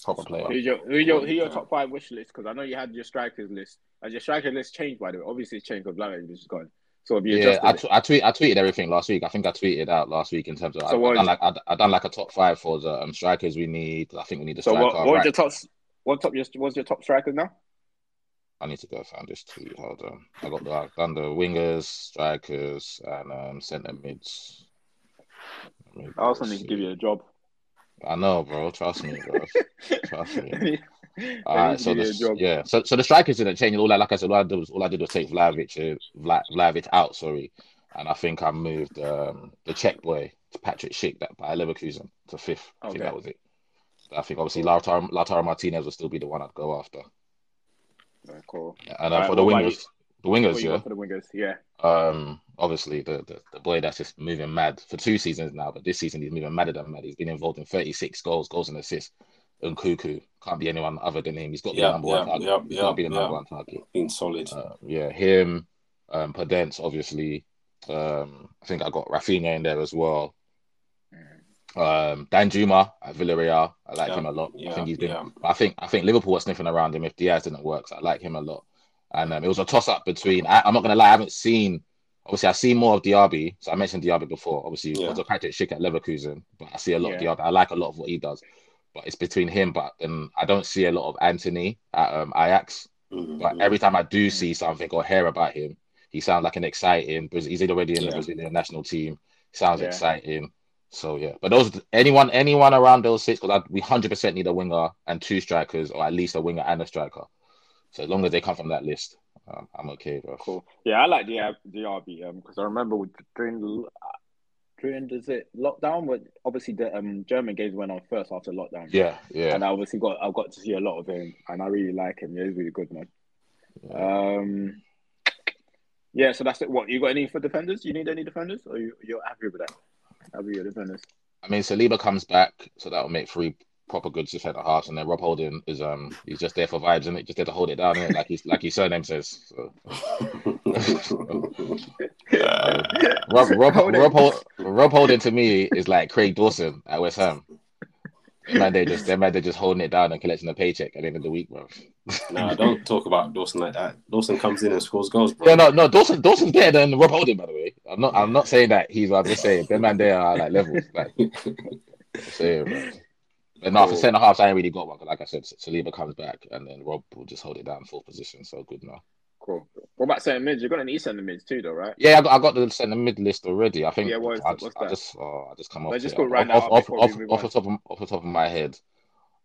Proper player. Who's your, who's your, who's your top five wish list? Because I know you had your strikers list. Has your strikers list changed by the way? Obviously, it's changed because Blackman is gone. So yeah, I, t- I tweet I tweeted everything last week. I think I tweeted out last week in terms of so I, I done like I, I done like a top five for the um, strikers we need. I think we need a striker. So what, what right. your top? What top? Your, what's your top strikers now? I need to go find this tweet. Hold on. I got the I've done the wingers, strikers, and um, centre mids. I also need to give you a job. I know, bro. Trust me, bro. Trust me. [laughs] all right, so the, yeah, so so the strikers didn't change. All I like I said, all I did was all I did was take Vlahovic, uh, Vla, Vlahovic out. Sorry, and I think I moved um, the Czech boy to Patrick Schick that by Leverkusen to fifth. Okay. I think that was it. I think obviously Lautaro, Lautaro Martinez will still be the one I'd go after. Very cool. And uh, right, for the wingers, the wingers, yeah. For the wingers, yeah. Um, obviously the, the, the boy that's just moving mad for two seasons now, but this season he's moving madder than mad. He's been involved in 36 goals, goals and assists. And Nkunku can't be anyone other than him. He's got to be yeah, the number yeah, one target. Yeah, he's yeah, got to be the number number one target. Being solid. Uh, yeah, him, um, Podence, obviously. Um, I think I got Raphinha in there as well. Um, Danjuma at Villarreal, I like Yeah, him a lot. I think he's been. yeah. I think I think Liverpool were sniffing around him if Diaz didn't work. So I like him a lot. And um, it was a toss up between. I, I'm not gonna lie, I haven't seen. Obviously, I've seen more of Diaby. So I mentioned Diaby before. Obviously, Yeah. was a Patrick Schick at Leverkusen, but I see a lot Yeah. of Diaby. I like a lot of what he does. But it's between him. But then I don't see a lot of Antony at um, Ajax. Mhm. But every time I do see something or hear about him, he sounds like an exciting. He's already in the Yeah. Brazilian national team. Sounds Yeah. exciting. So yeah, but those anyone anyone around those six because we hundred percent need a winger and two strikers or at least a winger and a striker. So as long as they come from that list, um, I'm okay, bro. Cool. Yeah, I like the Diaby um because I remember with- during the during is it lockdown, but obviously the um German games went on first after lockdown. Yeah, yeah. And I obviously got I got to see a lot of him, and I really like him. Yeah, he's really good, man. Um, yeah. So that's it. What you got any for defenders? You need any defenders, or you you're happy with that? Happy with your defenders? I mean, Saliba comes back, so that'll make three proper good centre halves, and then Rob Holding is um he's just there for vibes, isn't it? Just there to hold it down, innit? Like he's like his surname says. So. [laughs] Rob Rob Holding. Rob, Hol- Rob Holding to me is like Craig Dawson at West Ham. Man, they just they man, they're just holding it down and collecting a paycheck at the end of the week, bro. Nah, don't talk about Dawson like that. Dawson comes in and scores goals, bro. Yeah, no, no, Dawson Dawson's better than Rob Holding, by the way. I'm not I'm not saying that he's. I'm just saying them man they are like levels, like. [laughs] saying, bro. But no, for centre halves, I ain't really got one. 'cause Like I said, Saliba comes back, and then Rob will just hold it down full position. So good now. Cool. What about centre mids? You're gonna need centre mids too, though, right? Yeah, I got, I got the centre mid list already. I think. Yeah, what is- I, what's I that? just, oh, I just come off. Let's just it. go round off, that up off, off, off the top of off the top of my head.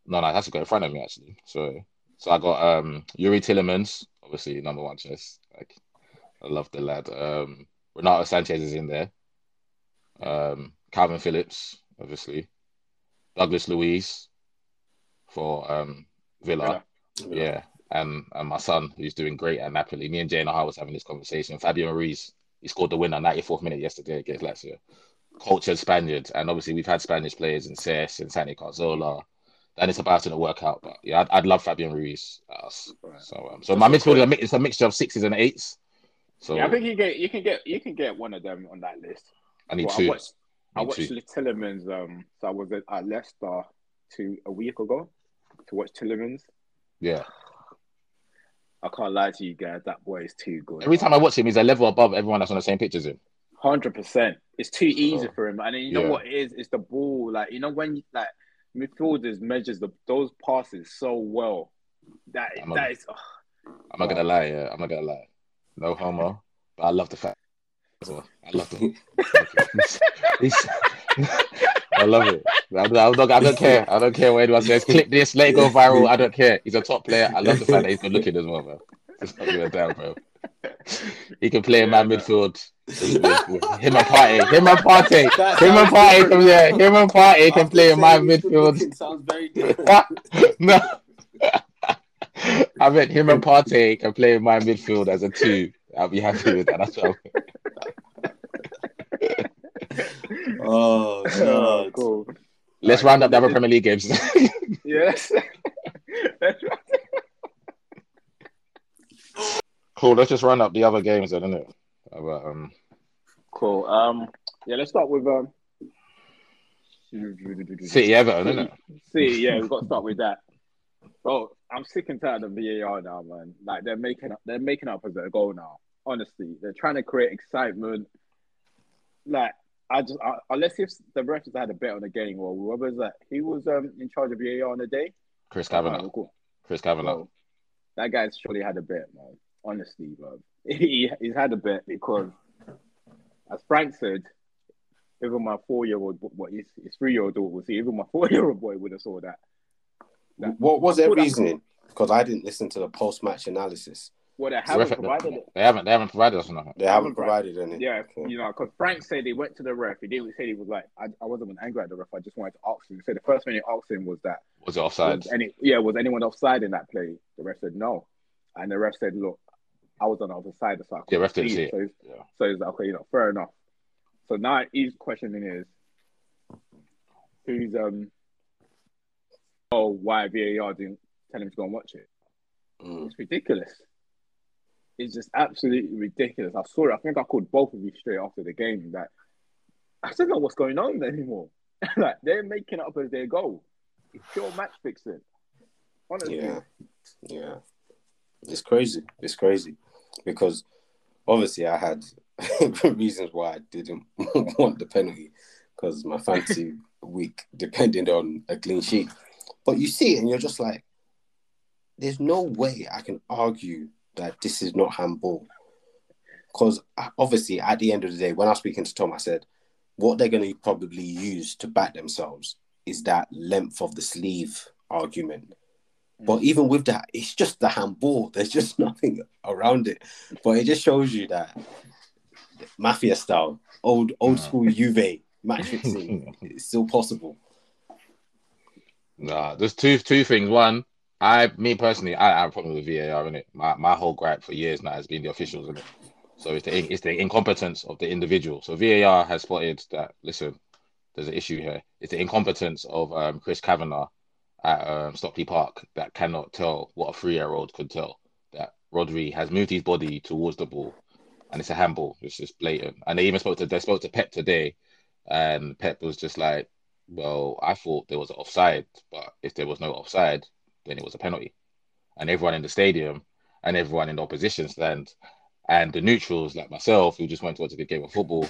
No, no, it has to go in front of me actually. So, so I got um Youri Tielemans, obviously number one choice. Like, I love the lad. Um, Renato Sanches is in there. Um, Kalvin Phillips, obviously. Douglas Luiz for um Villa. Villa. Yeah, and and my son who's doing great at Napoli. Me and Jane I was having this conversation. Fabio Ruiz, he scored the winner 94th minute yesterday against Lazio. Cultured Spaniard, and obviously we've had Spanish players in Cesc and Santi Cazorla. And it's about to work out, but yeah, I'd, I'd love Fabian Ruiz. at. Right. So, um, so my midfield is a, it's a mixture of sixes and eights. So yeah, I think you get you can get you can get one of them on that list. I need Well, two. I watched I Need watched. Tielemans. Um, so I was at, at Leicester two a week ago to watch Tielemans. Yeah. I can't lie to you guys, that boy is too good. Every time I watch him, he's a level above everyone that's on the same pitch as him. Hundred percent. It's too easy So, for him, and then you know yeah. what it is? It's the ball. Like you know when like midfielders measures the those passes so well. That I'm a- that is. I'm not gonna lie, yeah. I'm not gonna lie. No homo, but I love the fact. I love. He's- [laughs] [laughs] I love it. I'm, I'm not, I don't care. I don't care what anyone says. Clip this, let it go viral. I don't care. He's a top player. I love the fact that he's good looking as well, bro. Just not give a damn, bro. He can play in my man. midfield. Him and Partey. Him and Partey. Him and sounds Partey different. can yeah. Him and Partey can play in my saying he's good midfield. looking Sounds very [laughs] different. no. I meant him and Partey can play in my midfield as a two. I'll be happy with that. That's what I'm... oh [laughs] Oh, god. [laughs] Oh, cool. Let's round up the other Premier League games. [laughs] Yes. cool. Let's just round up the other games then, innit? About, um, cool. Um. Yeah. Let's start with um. City Everton, innit? See, yeah, we've got to start with that. Bro, I'm sick and tired of VAR now, man. Like they're making up, they're making up as a goal now. Honestly, they're trying to create excitement. Like I just, I, unless if the refs had a bet on the game or was that, he was um in charge of VAR on the day. Chris Oh, cool. Chris Kavanagh. Bro, that guy's surely had a bet, man. Honestly, bro, [laughs] he, he's had a bet because, as Frank said, even my four-year-old, what his, his three-year-old daughter would see, even my [laughs] four-year-old boy would have saw that. What was their reasoning? Because I didn't listen to the post-match analysis. Well, they haven't provided it. They haven't. They haven't provided us enough. They Haven't haven't provided any. Yeah, Okay. you know, because Frank said he went to the ref. He didn't say he was like, I, I wasn't angry at the ref. I just wanted to ask him. He said the first thing he asked him was that, Was it offside? was any, yeah, was anyone offside in that play? The ref said no, and the ref said, look, I was on the other side, so I Yeah, ref didn't couldn't see it. So, he's- Yeah. so he's like, okay, you know, fair enough. So now his questioning is, who's um, oh, why VAR didn't tell him to go and watch it? Mm. It's ridiculous. It's just absolutely ridiculous. I saw it. I think I called both of you straight after the game that I don't know what's going on anymore. [laughs] like they're making up as they go. It's pure match fixing. Honestly. Yeah, yeah. It's crazy. It's crazy because obviously I had [laughs] reasons why I didn't [laughs] want the penalty because my fantasy week depended on a clean sheet. But you see it and you're just like, there's no way I can argue that this is not handball. Because uh, obviously, at the end of the day, when I was speaking to Tom, I said, what they're going to probably use to back themselves is that length of the sleeve argument. Mm. But even with that, it's just the handball. [laughs] There's just nothing around it. But it just shows you that mafia style, old old school Juve match fixing [laughs] is still possible. Nah, there's two two things. One, I me personally, I, I have a problem with VAR in it. My my whole gripe for years now has been the officials in it. So it's the it's the incompetence of the individual. So VAR has spotted that. Listen, there's an issue here. It's the incompetence of um, Chris Kavanagh at um, Stockley Park that cannot tell what a three-year-old could tell. That Rodri has moved his body towards the ball, and it's a handball. It's just blatant. And they even spoke to they spoke to Pep today, and Pep was just like, "Well, I thought there was an offside, but if there was no offside, then it was a penalty." And everyone in the stadium and everyone in the opposition stand and the neutrals like myself who just went to watch a good game of football,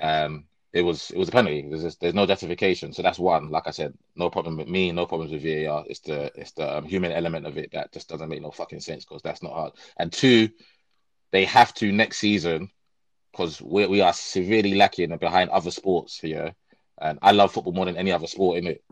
um, it was it was a penalty. There's just, there's no justification. So that's one. Like I said, no problem with me, no problems with VAR. It's the it's the um, human element of it that just doesn't make no fucking sense because that's not hard. And two, they have to next season because we we are severely lacking behind other sports here. And I love football more than any other sport in it.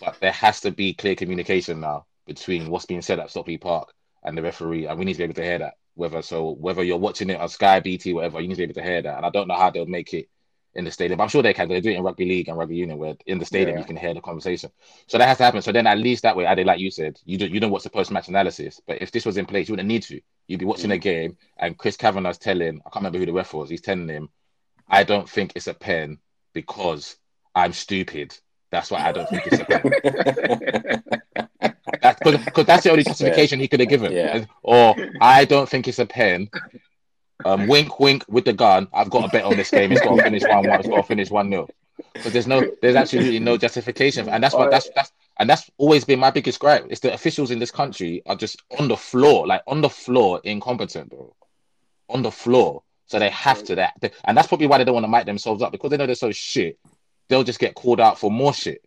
But there has to be clear communication now between what's being said at Stockley Park and the referee, and we need to be able to hear that. Whether so, whether you're watching it on Sky, BT, whatever, you need to be able to hear that. And I don't know how they'll make it in the stadium. But I'm sure they can. They do it in rugby league and rugby union, where in the stadium Yeah. you can hear the conversation. So that has to happen. So then at least that way, Ade, like you said, you do you don't watch the post match analysis. But if this was in place, you wouldn't need to. You'd be watching a mm. game, and Chris Kavanagh's telling, I can't remember who the ref was. He's telling him, I don't think it's a pen because I'm stupid. That's why I don't think it's a pen. Because [laughs] that's the only justification he could have given. Yeah. Or I don't think it's a pen. Um, wink, wink with the gun. I've got a bet on this game. It's got to finish one one. It's got to finish one 0 But there's no, there's absolutely no justification, and that's what that's that's and that's always been my biggest gripe. It's the officials in this country are just on the floor, like on the floor, incompetent, bro. On the floor, so they have to that, and that's probably why they don't want to mic themselves up because they know they're so shit. They'll just get called out for more shit.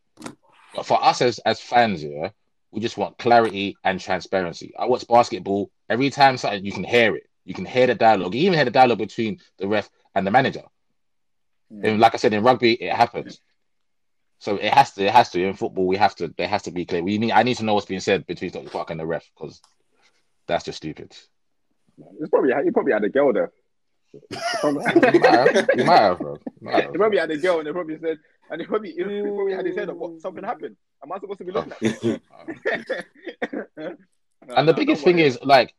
But for us as as fans, yeah, we just want clarity and transparency. I watch basketball every time something you can hear it. You can hear the dialogue. You even hear the dialogue between the ref and the manager. Hmm. And like I said, in rugby, it happens. So it has to. It has to. In football, we have to. There has to be clear. We need. I need to know what's being said between Stockley Park and the ref because that's just stupid. It's probably you probably had a girl there. You might have, you might have, bro. Might have, They probably had a girl and they probably said, and they probably, he probably had his head up. What something happened? Am I supposed to be looking at? Oh. [laughs] Uh, and the biggest thing is like,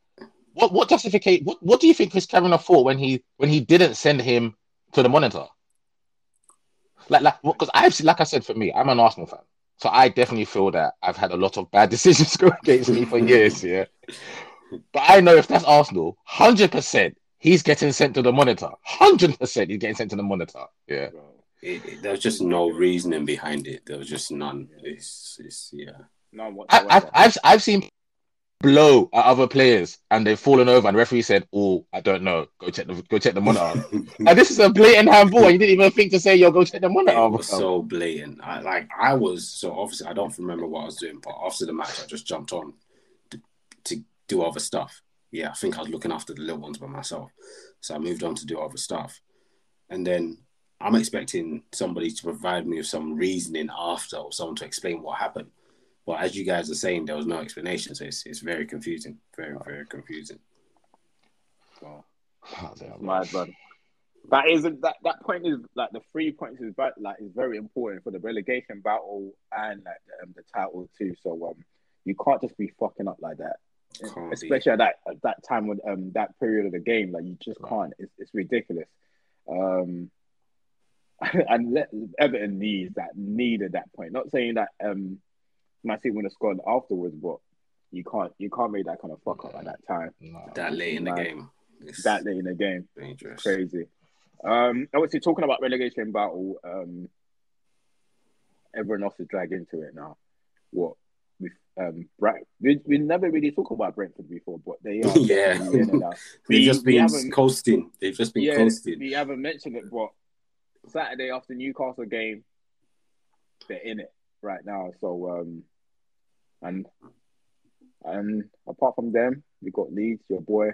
what what justificate? What what do you think Chris Kavanagh thought when he when he didn't send him to the monitor? Like like because I've seen, like I said for me, I'm an Arsenal fan, so I definitely feel that I've had a lot of bad [laughs] decisions go [laughs] against me for years. Yeah, but I know if that's Arsenal, hundred percent he's getting sent to the monitor. Hundred percent he's getting sent to the monitor. Yeah. It, it- there was just no reasoning behind it. There was just none. It's, it's yeah. no, I, whatsoever. I've, I've I've seen blow at other players and they've fallen over and referee said, "Oh, I don't know. Go check the go check the monitor." [laughs] and this is a blatant handball. And you didn't even think to say, "Yo, go check the monitor." It was so blatant. I like I was so obviously I don't remember what I was doing, but after the match I just jumped on to, to do other stuff. Yeah, I think I was looking after the little ones by myself. So I moved on to do other stuff. And then I'm expecting somebody to provide me with some reasoning after or someone to explain what happened. But as you guys are saying, there was no explanation. So it's, it's very confusing. Very, very confusing. Oh, damn, bro. mad, man. That is that that point is like the three points is but like is very important for the relegation battle and like the, um, the title too. So um, you can't just be fucking up like that, Can't be. especially at that at that time when um that period of the game. Like you just can't. It's it's ridiculous. Um, [laughs] and let, Everton needs that needed that point. Not saying that um, Man City would have scored afterwards, but you can't you can't make that kind of fuck up at that time, Nah. that late in the Mad. game. It's that late in the game. dangerous. Crazy. Um, obviously talking about relegation battle. Um, everyone else is dragged into it now. What with um we, we never really talked about Brentford before, but they [laughs] are Yeah. definitely in it now. [laughs] They've just been coasting. They've just been yeah, coasting. we haven't mentioned it, but Saturday after Newcastle game, they're in it right now. So um, and and apart from them, we got Leeds, your boy.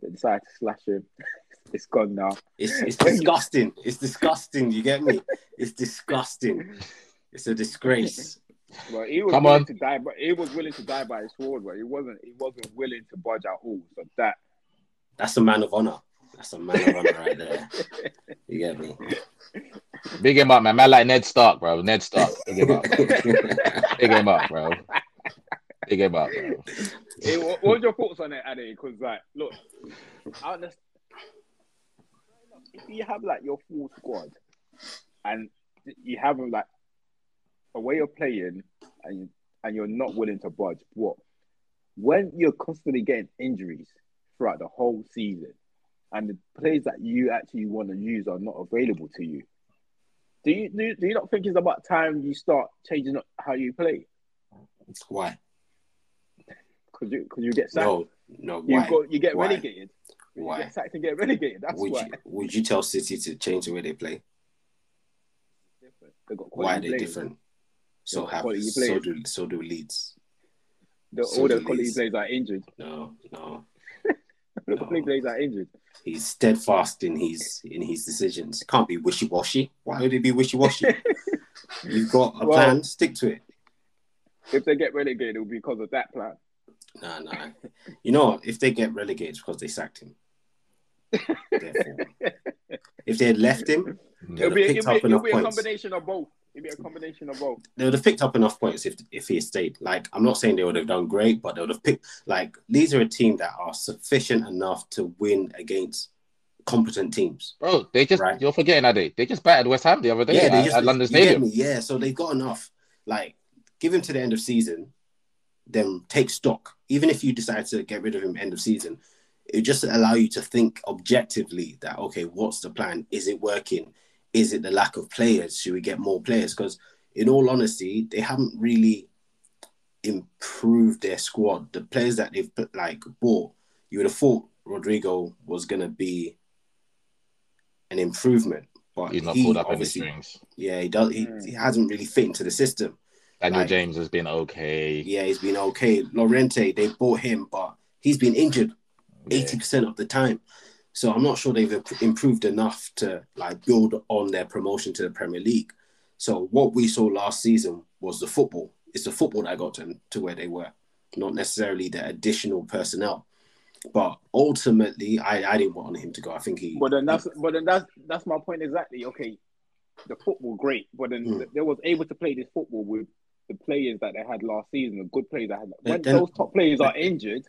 They decided to slash him. [laughs] it's gone now. It's, it's disgusting. It's disgusting. You get me? It's disgusting. It's a disgrace. Well, he was Come willing on. to die, but he was willing to die by his sword, but he wasn't. He wasn't willing to budge at all. So that That's a man of honor. That's a man of honor right there. [laughs] You get me? Big him up, man. Man, like Ned Stark, bro. Ned Stark. Big him up. Big him up, bro. Big him up, bro. Hey, what, what was your thoughts on it, Addy? Because like, look, I understand. If you have like your full squad, and you have like a way of playing, and and you're not willing to budge, what? When you're constantly getting injuries throughout the whole season, and the players that you actually want to use are not available to you, do you do, do you not think it's about time you start changing up how you play? Why? Because you because you get sacked. No, no. You Why? go, you get Why? relegated. You Why? get sacked and get relegated. That's Would why. you would you tell City to change the way they play? They got Why are they players. different? So have so do so do Leeds. The, So all the quality Leeds. players are injured. No, no. [laughs] The No. quality players are injured. He's steadfast in his in his decisions. Can't be wishy washy. Why would it be wishy washy? [laughs] You've got a Well- plan, stick to it. If they get relegated, it'll be because of that plan. Nah, nah. You know, if they get relegated it's because they sacked him. [laughs] If they had left him, It'll be, it'll be, it'll be a combination of both. It'll be a combination of both. They would have picked up enough points if if he stayed. Like I'm not saying they would have done great, but they would have picked. Like Leeds are a team that are sufficient enough to win against competent teams. Bro, they just Right. you're forgetting that they they just battered West Ham the other day Yeah, they at, just at London Stadium. me? Yeah, so they've got enough. Like, give him to the end of season, then take stock. Even if you decide to get rid of him end of season, it just allow you to think objectively that okay, what's the plan? Is it working? Is it the lack of players? Should we get more players? Because in all honesty, they haven't really improved their squad. The players that they've like bought, you would have thought Rodrigo was gonna be an improvement, but He's not he pulled up any strings. yeah, he does. He, he hasn't really fit into the system. Daniel Like- James has been okay. Yeah, he's been okay. Llorente, they bought him, but he's been injured eighty percent of the time. So I'm not sure they've improved enough to like build on their promotion to the Premier League. So what we saw last season was the football. It's the football that got them to where they were, not necessarily the additional personnel. But ultimately, I, I didn't want him to go. I think he. But then that's but then that's that's my point exactly. Okay, the football great, but then Hmm. they was able to play this football with the players that they had last season, the good players that had. When then- those top players are injured,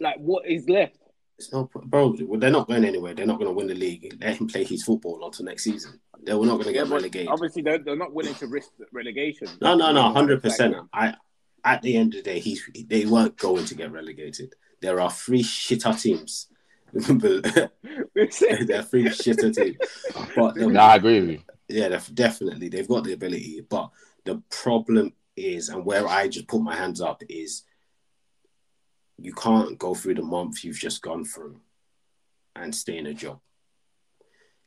like what is left? It's no, bro. They're not going anywhere. They're not going to win the league. Let him play his football until next season. They were not going to get but relegated. Obviously, they're, they're not willing to risk relegation. No, no, no, hundred percent. I at the end of the day, he's they weren't going to get relegated. There are three shitter teams. [laughs] [laughs] there are three shitter teams, but No, I agree with you. yeah, def- definitely they've got the ability. But the problem is, and where I just put my hands up is, you can't go through the month you've just gone through, and stay in a job.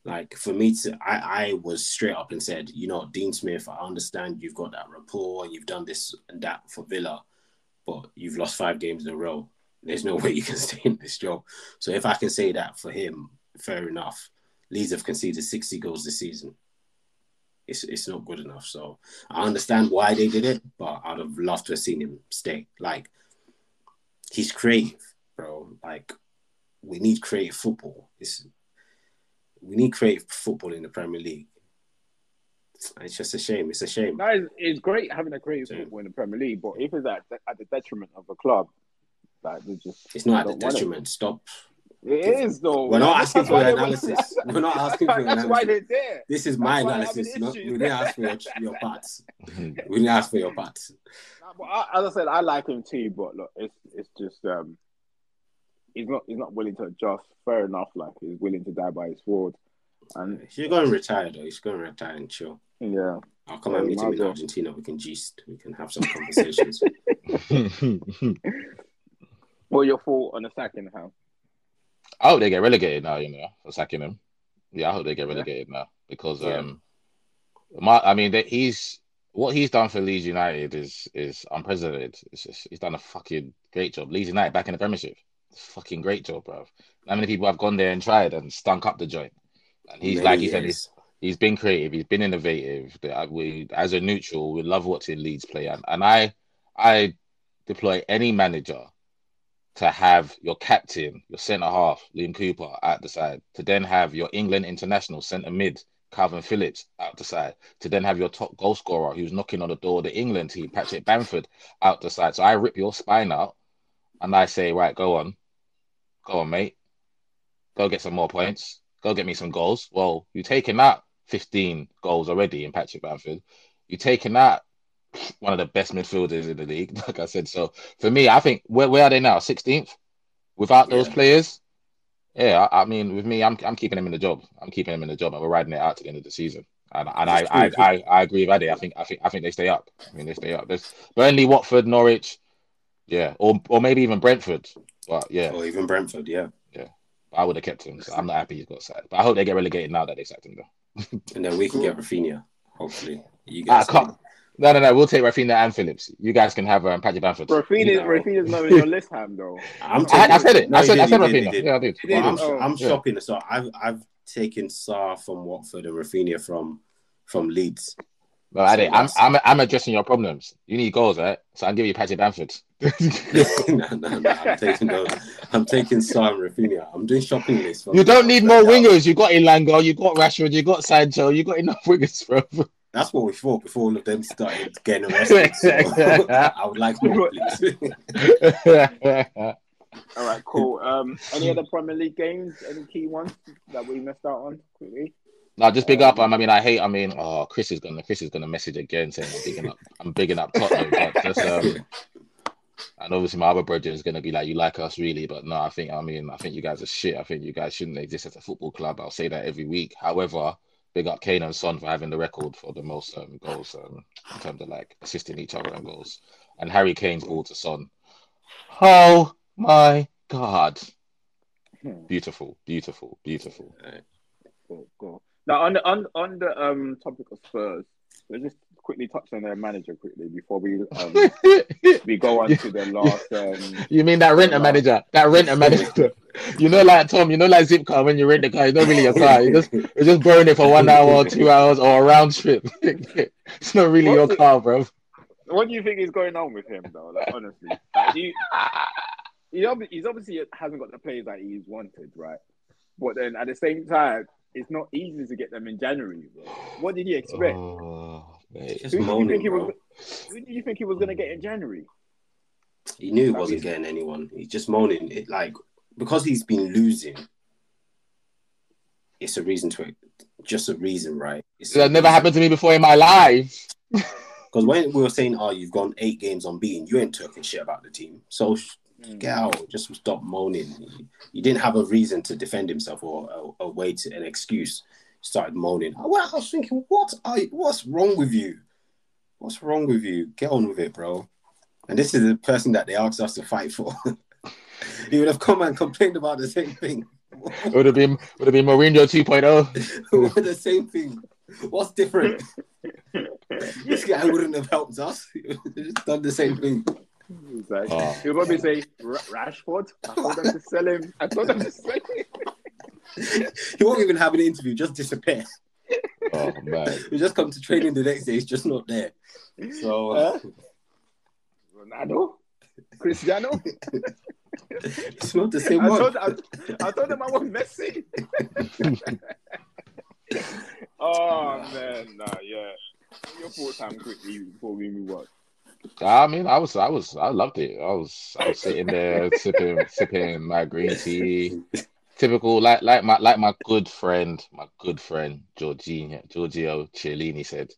Like for me to, I, I was straight up and said, you know, Dean Smith, I understand you've got that rapport and you've done this and that for Villa, but you've lost five games in a row. There's no [laughs] way you can stay in this job. So if I can say that for him, fair enough. Leeds have conceded 60 goals this season. It's, it's not good enough. So I understand why they did it, but I'd have loved to have seen him stay. Like, he's creative, bro. Like, we need creative football. It's, we need creative football in the Premier League. It's just a shame. It's a shame. No, it's, it's great having a creative Yeah. football in the Premier League, but if it's at, at the detriment of a club, that just It's not at the it. detriment. Stop. It is though. We're not asking for your analysis. We're not asking for your That's why analysis. they're there. This is my That's why I'm analysis. having Not, we issues. didn't ask for your, your parts. We didn't ask for your parts. Nah, I, as I said, I like him too, but look, it's it's just um, he's not he's not willing to adjust. Fair enough, like he's willing to die by his sword. And He's going to retire though. He's going to retire and chill. yeah, I'll come Yeah, and meet him in well. Argentina. We can gist. We can have some conversations. [laughs] what your thought on the sacking how? I hope they get relegated now, you know, for sacking him. Yeah, I hope they get Yeah. relegated now because Yeah. um, my I mean that he's what he's done for Leeds United is is unprecedented. It's just, he's done a fucking great job. Leeds United back in the Premiership, fucking great job, bro. How many people have gone there and tried and stunk up the joint? And he's Many like he said, he's, he's been creative. He's been innovative. We as a neutral, we love watching Leeds play, and, and I I deploy any manager to have your captain, your centre half, Liam Cooper, out the side, to then have your England international centre mid, Kalvin Phillips, out the side, to then have your top goal scorer who's knocking on the door of the England team, Patrick Bamford, out the side. So I rip your spine out and I say, right, go on. Go on, mate. Go get some more points. Go get me some goals. Well, you've taken that 15 goals already in Patrick Bamford. You've taken that one of the best midfielders in the league, [laughs] like I said. So for me, I think where, where are they now? 16th? Without those Yeah. players? Yeah, I, I mean, with me, I'm I'm keeping him in the job. I'm keeping him in the job, and we're riding it out to the end of the season. And, and I, I. I, I agree with Ade. I think I think I think they stay up. I mean, they stay up. There's Burnley, Watford, Norwich, yeah, or or maybe even Brentford. But yeah, Or even Brentford, yeah. Yeah. I would have kept him. So I'm not happy he's got sacked. But I hope they get relegated now that they sacked him. Though. And then we can get [laughs] Raphinha, hopefully. You guys come. No, no, no. We'll take Raphinha and Phillips. You guys can have um, Patrick Bamford. Raphinha, No. Raphinha's not in your list, Ham though. [laughs] I'm I, I said it. No, I he said I said he did, he Raphinha. did. Yeah, I did. Well, I'm, Oh, I'm yeah. shopping. So I've I've taken Sarr from Watford and Raphinha from from Leeds. No, Ade, So I'm, I'm I'm addressing your problems. You need goals, right? So I'm giving you Patrick Bamford. [laughs] no, no, no. I'm taking those. I'm taking Sarr and Raphinha. I'm doing shopping lists. You don't need more wingers. You got Elanga, you got Rashford, you got Sancho, you got enough [laughs] wingers, bro. That's what we thought before all of them started getting arrested. So [laughs] I would like more, please. [laughs] All right, cool. Um, any other Premier League games? Any key ones that we missed out on quickly? no, just big up. Um, I mean, I hate. I mean, oh, Chris is gonna Chris is gonna message again saying I'm bigging up. I'm bigging up Tottenham, but just um, and obviously my other brother is gonna be like, you like us really, but no, I think I mean, I think you guys are shit. I think you guys shouldn't exist as a football club. I'll say that every week. However, big up Kane and Son for having the record for the most um, goals um, in terms of like assisting each other in goals, and Harry Kane's ball to Son. Oh my god! Hmm. Beautiful, beautiful, beautiful. Cool, cool. Now, on the on, on the um topic of Spurs, let's just quickly touch on their manager quickly before we um, [laughs] we go on to the last. Um, You mean that renter manager? That renter manager. You know, like Tom. You know, like zip car when you rent the car. It's not really your car. You just you're just borrowing it for one hour, or two hours, or a round trip. [laughs] it's not really your it- car, bro. what do you think is going on with him, though? Like, honestly, like, he, he ob- he's obviously hasn't got the players that he's wanted, right? But then at the same time, it's not easy to get them in January. Bro. What did he expect? Oh, mate. Just Who do you moaning, think he bro. was? Who do you think he was going to get in January? He knew he That wasn't is- getting anyone. He's just moaning. It like because he's been losing. It's a reason to it. just a reason, right? It's That never happened to me before in my life. [laughs] Because when we were saying, "Oh, you've gone eight games unbeaten," you ain't talking shit about the team. So mm. get out, just stop moaning. He, he didn't have a reason to defend himself or a, a way to an excuse. He started moaning. Well, I was thinking, what are you, what's wrong with you? What's wrong with you? Get on with it, bro. And this is the person that they asked us to fight for. [laughs] he would have come and complained about the same thing. It would have been would have been Mourinho oh. [laughs] 2.0. the same thing. What's different? [laughs] this guy wouldn't have helped us. He just done the same thing. He's like, ah. Oh. He'll probably say, Rashford, I told them to sell him. I told them to sell him. [laughs] He won't even have an interview, just disappear. Oh man. [laughs] He just come to training the next day, he's just not there. So uh, Ronaldo? Cristiano? [laughs] it's not the same I one. told, I, I told them I was Messi. oh, man. Nah, yeah. Your full time quickly before we move on. I mean, I was, I was, I loved it. I was, I was sitting there sipping, sipping my green tea. Typical, like, like my, like my good friend, my good friend Giorgino, Giorgio Chiellini said,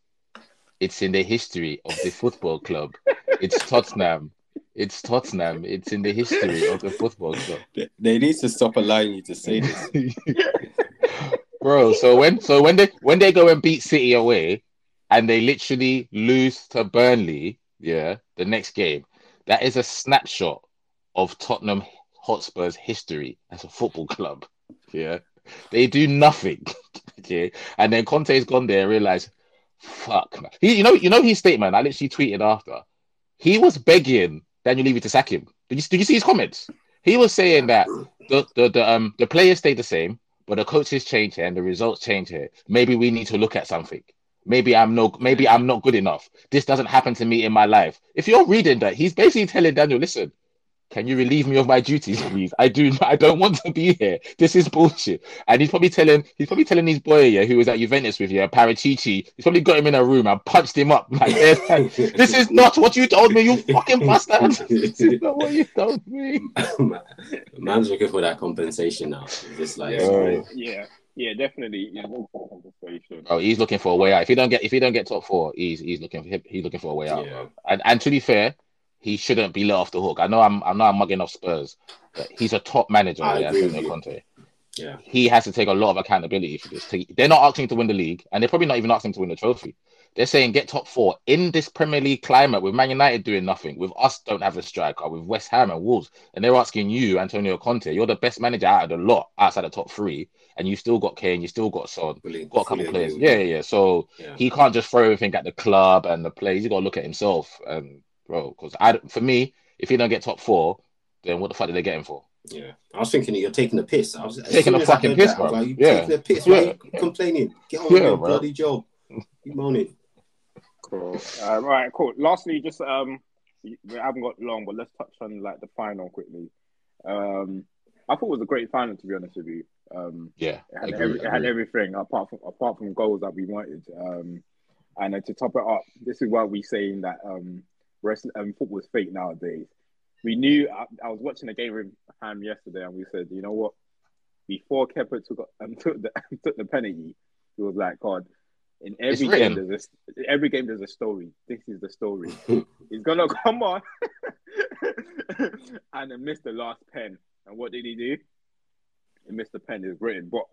"It's in the history of the football club. It's Tottenham. It's Tottenham. It's in the history of the football club." They- They need to stop allowing you to say this. [laughs] bro. So when so when they when they go and beat City away, and they literally lose to Burnley, yeah, the next game, that is a snapshot of Tottenham Hotspur's history as a football [laughs] club. Yeah, they do nothing. [laughs] okay, and then Conte's gone there and realized, fuck, man. He, you know, you know his statement. I literally tweeted after. He was begging Daniel Levy to sack him. Did you did you see his comments? He was saying that the the, the um the players stay the same, but the coaches change here and the results change here. Maybe we need to look at something. Maybe I'm no maybe I'm not good enough. This doesn't happen to me in my life. If you're reading that, he's basically telling Daniel, listen, can you relieve me of my duties, please? I do. [laughs] I don't want to be here. This is bullshit. And he's probably telling. He's probably telling his boy, yeah, who was at Juventus with you, yeah, Paratici. He's probably got him in a room and punched him up. Like, [laughs] this is not what you told me. You fucking bastard. [laughs] this is not what you told me. Man's looking for that compensation now. Just like, yeah, yeah, yeah, definitely. Yeah, oh, he's looking for a way out. If he don't get, if he don't get top four, he's he's looking for he's looking for a way out. Yeah. And and to be fair, he shouldn't be let off the hook. I know I'm I know I'm mugging off Spurs, but he's a top manager, I yeah, Antonio Conte. Yeah. He has to take a lot of accountability for this. They're not asking to win the league, and they're probably not even asking to win the trophy. They're saying get top four in this Premier League climate with Man United doing nothing, with us don't have a striker, with West Ham and Wolves, and they're asking you, Antonio Conte, you're the best manager out of the lot outside the top three, and you still got Kane, you still got Son, Brilliant. got a couple Brilliant. players. Yeah, yeah, yeah. So yeah. he can't just throw everything at the club and the players. He's got to look at himself, and bro. Because I, for me, if he don't get top four, then what the fuck did they get him for? Yeah, I was thinking you're taking a piss. I was taking a fucking piss, that, bro. Like, you yeah. taking a piss. Yeah. Why you complaining? Get on yeah, with your bloody job. You moaning. Cool. Uh, right, cool. Lastly, just um, we haven't got long, but let's touch on like the final quickly. Um, I thought it was a great final to be honest with you. Um, yeah, it had, agree, every, it had everything apart from apart from goals that we wanted. Um, and then to top it up, this is why we saying that um, wrestling um, football is fake nowadays. We knew. I, I, was watching a game with Ham yesterday, and we said, you know what? Before Kepa took um, [laughs] took the [laughs] took the penalty, he was like, God, in every game there's a every game there's a story. This is the story. [laughs] He's gonna come on and then missed the last pen. And what did he do? He missed the pen. Is written, but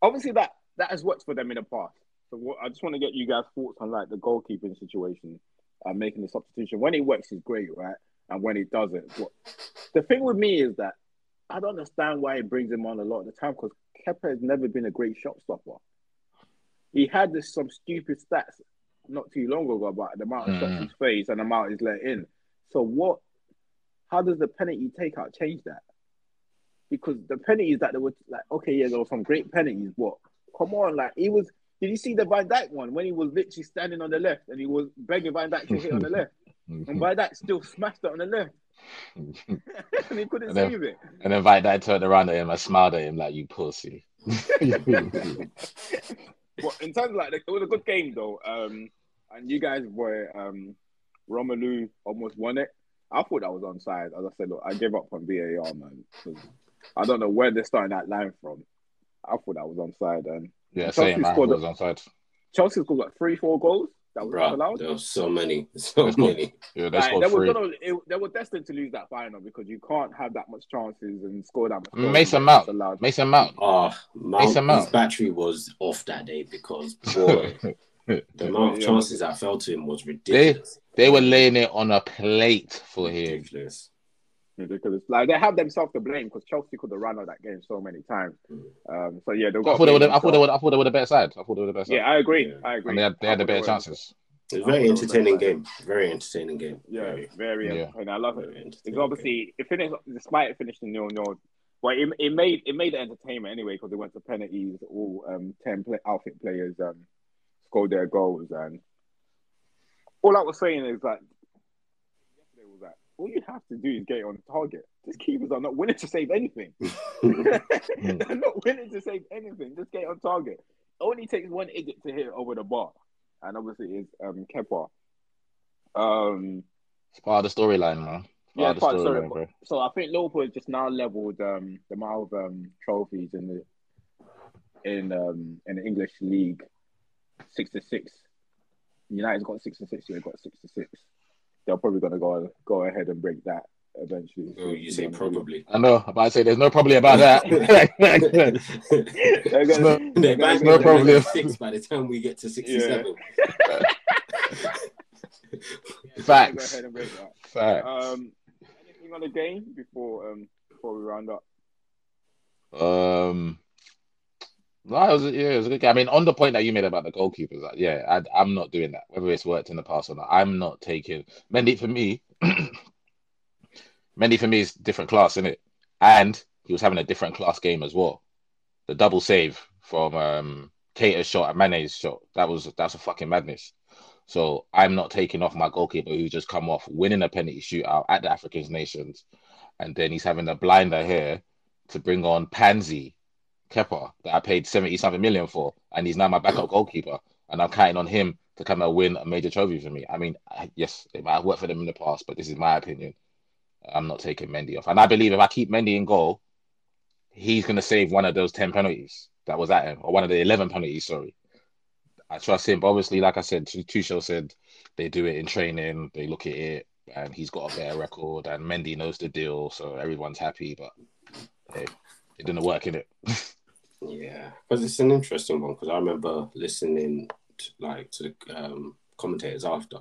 obviously that that has worked for them in the past. So what, I just want to get you guys' thoughts on like the goalkeeping situation uh, making the substitution. When it works, is great, right? And when it doesn't, but the thing with me is that I don't understand why he brings him on a lot of the time because Kepa has never been a great shot stopper. He had this some stupid stats not too long ago about the amount of mm. shots he's faced and the amount he's let in. So what? How does the penalty takeout change that? Because the penalties that there were like, okay, yeah, there were some great penalties. What? Come on, like he was did you see the Van Dijk one when he was literally standing on the left and he was begging Van Dijk to hit on the left, and Van Dijk still smashed it on the left, [laughs] and he couldn't and then, save it. And then Van Dijk turned around at him and smiled at him like, "You pussy." [laughs] well, in terms of like, it was a good game though, um, and you guys were um, Romelu almost won it. I thought that was onside. As I said, look, I gave up on VAR, man. I don't know where they're starting that line from. I thought that was onside, and yeah, Chelsea same. Scored was onside. Chelsea scored like three, four goals. That was Bruh, allowed. There were so many, [laughs] so many. [laughs] Yeah, they like, scored they three. Were it, they were destined to lose that final because you can't have that much chances and score that much. Mason Mount. Mason Mount. Oh, Mount, Mason Mount. His battery was off that day because [laughs] boy, the amount of chances that fell to him was ridiculous. They, they were laying it on a plate for him. Ridiculous ridiculous. Like they have themselves to blame because Chelsea could have run out that game so many times. Um, so yeah, I thought they would. I thought they would. I thought they were the better side. I thought they were the better side. Yeah, I agree. Yeah. I agree. And they had, they had the better chances. It's a very entertaining game. Very entertaining game. Yeah, very, very yeah. and I love it. It's obviously it finished despite it finishing nil nil. Well, it, it made it made the entertainment anyway because it went to penalties. All um, ten play, outfit players um, scored their goals, and all I was saying is that all you have to do is get it on target. These keepers are not willing to save anything. [laughs] [laughs] They're not willing to save anything. Just get on target. It only takes one idiot to hit it over the bar, and obviously it's um Kepa. Um, it's part of the storyline, man. yeah, part of the storyline. So I think Liverpool has just now leveled um the amount of um trophies in the in um in the English league, six to six. United's got six to six. You've got six to six they're probably going to go go ahead and break that eventually. Oh, you say probably. I know, but I say there's no probably about that. [laughs] They're No- They they're might gonna be no go- problem. six by the time we get to sixty-seven. [laughs] they're go Facts. ahead and break that. Facts. Um, anything on the game before um before we round up? Um, no, it was yeah, it was a good game. I mean, on the point that you made about the goalkeepers, like, yeah, I, I'm not doing that. Whether it's worked in the past or not, I'm not taking Mendy for me. [clears throat] Mendy for me is different class, isn't it? And he was having a different class game as well. The double save from um Keïta's shot and Mane's shot that was that's a fucking madness. So I'm not taking off my goalkeeper who just come off winning a penalty shootout at the African Nations, and then he's having a blinder here to bring on Pansy Kepa that I paid 70 something million for, and he's now my backup goalkeeper, and I'm counting on him to come and win a major trophy for me. I mean, yes, it might have worked for them in the past, but this is my opinion. I'm not taking Mendy off, and I believe if I keep Mendy in goal, he's going to save one of those 10 penalties that was at him, or one of the 11 penalties, sorry. I trust him, but obviously, like I said, Tu- Tuchel said they do it in training, they look at it, and he's got a better record, and Mendy knows the deal, so everyone's happy, but hey, it didn't work in it. [laughs] Yeah, because it's an interesting one. Because I remember listening to, like to the um, commentators after,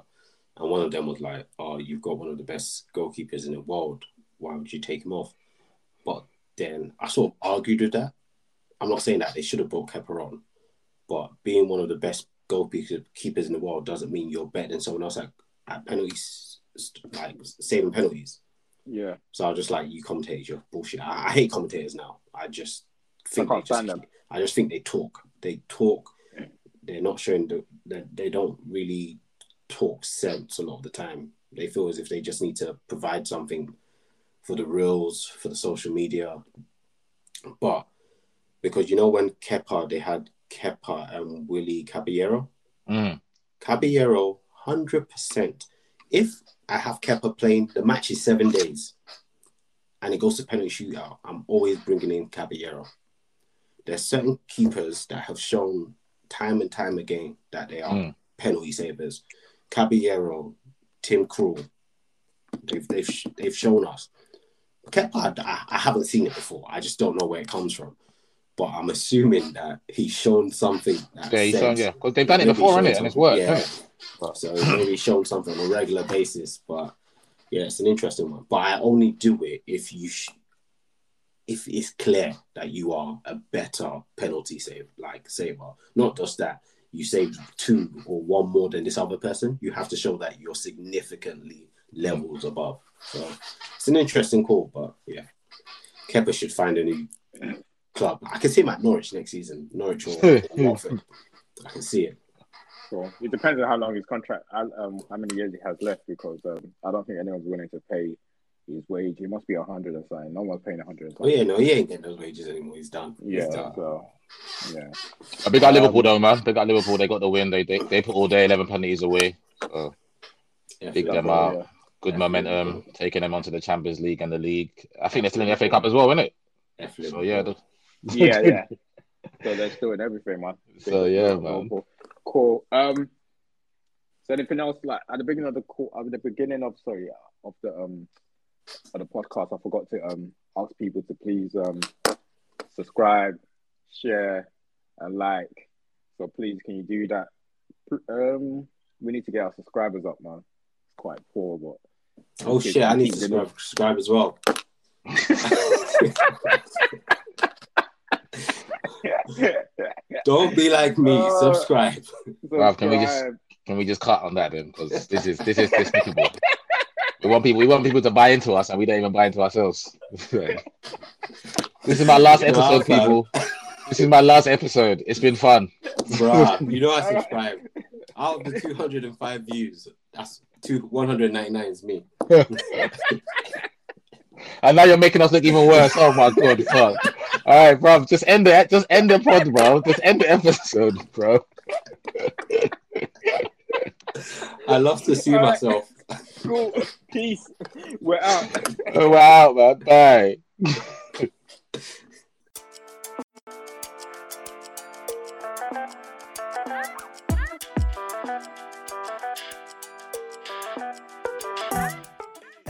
and one of them was like, "Oh, you've got one of the best goalkeepers in the world. Why would you take him off?" But then I sort of argued with that. I'm not saying that they should have brought Kepa on, but being one of the best goalkeepers keepers in the world doesn't mean you're better than someone else at, at penalties, like saving penalties. Yeah, So I was just like, you commentators, you're bullshit. I, I hate commentators now. I just think I can't they just, them. I just think they talk. They talk. They're not showing the, the they don't really talk sense a lot of the time. They feel as if they just need to provide something for the reels, for the social media. But because you know when Kepa, they had Kepa and Willy Caballero. Mm. Caballero, hundred percent. If I have Kepa playing, the match is seven days, and it goes to penalty shootout. I'm always bringing in Caballero. There's certain keepers that have shown time and time again that they are Mm. penalty savers. Caballero, Tim Krul, they've they've they've shown us. Kepa, I, I haven't seen it before. I just don't know where it comes from. But I'm assuming that he's shown something. That Yeah, he's shown, yeah, because they've done it before, shown innit? And it's worked. Yeah. So maybe shown something on a regular basis, but yeah, it's an interesting one. But I only do it if you, sh- if it's clear that you are a better penalty save, like saver, not just that you saved two or one more than this other person. You have to show that you're significantly levels above. So it's an interesting call, but yeah, Kepa should find a new club. I can see him at Norwich next season, Norwich or, or Watford. I can see it. so it depends on how long his contract, um, how many years he has left. Because um, I don't think anyone's willing to pay his wage. He must be a hundred or something. No one's paying a hundred. Oh yeah, no, he ain't getting those wages anymore. He's done. He's Yeah, done. so yeah, A big up Um, Liverpool though, man. Big up Liverpool. They got the win. They they, they put all their eleven penalties away. So Yeah, Big them that. out. yeah. good Yeah, momentum, Liverpool. taking them onto the Champions League and the league. I think they're still in the FA Cup as well, isn't it? F So yeah, the- yeah, [laughs] yeah. So they're still in everything, man. So, yeah, man. Cool. Um. So anything else? Like at the beginning of the call, at the beginning of sorry of the um of the podcast, I forgot to um ask people to please um subscribe, share, and like. So please, can you do that? Um, we need to get our subscribers up, man. It's quite poor, but Oh shit, I need to subscribe, subscribe as well. [laughs] Don't be like me. Uh, subscribe. Bruv, can we just- Can we just cut on that then? Because this is this is despicable. [laughs] we want people we want people to buy into us, and we don't even buy into ourselves. this is my last episode, people. This is my last episode. It's been fun. Bruh, [laughs] you know I subscribe. Out of the 205 views, that's two 199 is me. [laughs] And now you're making us look even worse. Oh my god, fuck. All right, bro. Just end it. Just end the pod, bro. Just end the episode, bro. I love to see myself cool. [laughs] Peace. We're out. We're out, man. Bye. [laughs]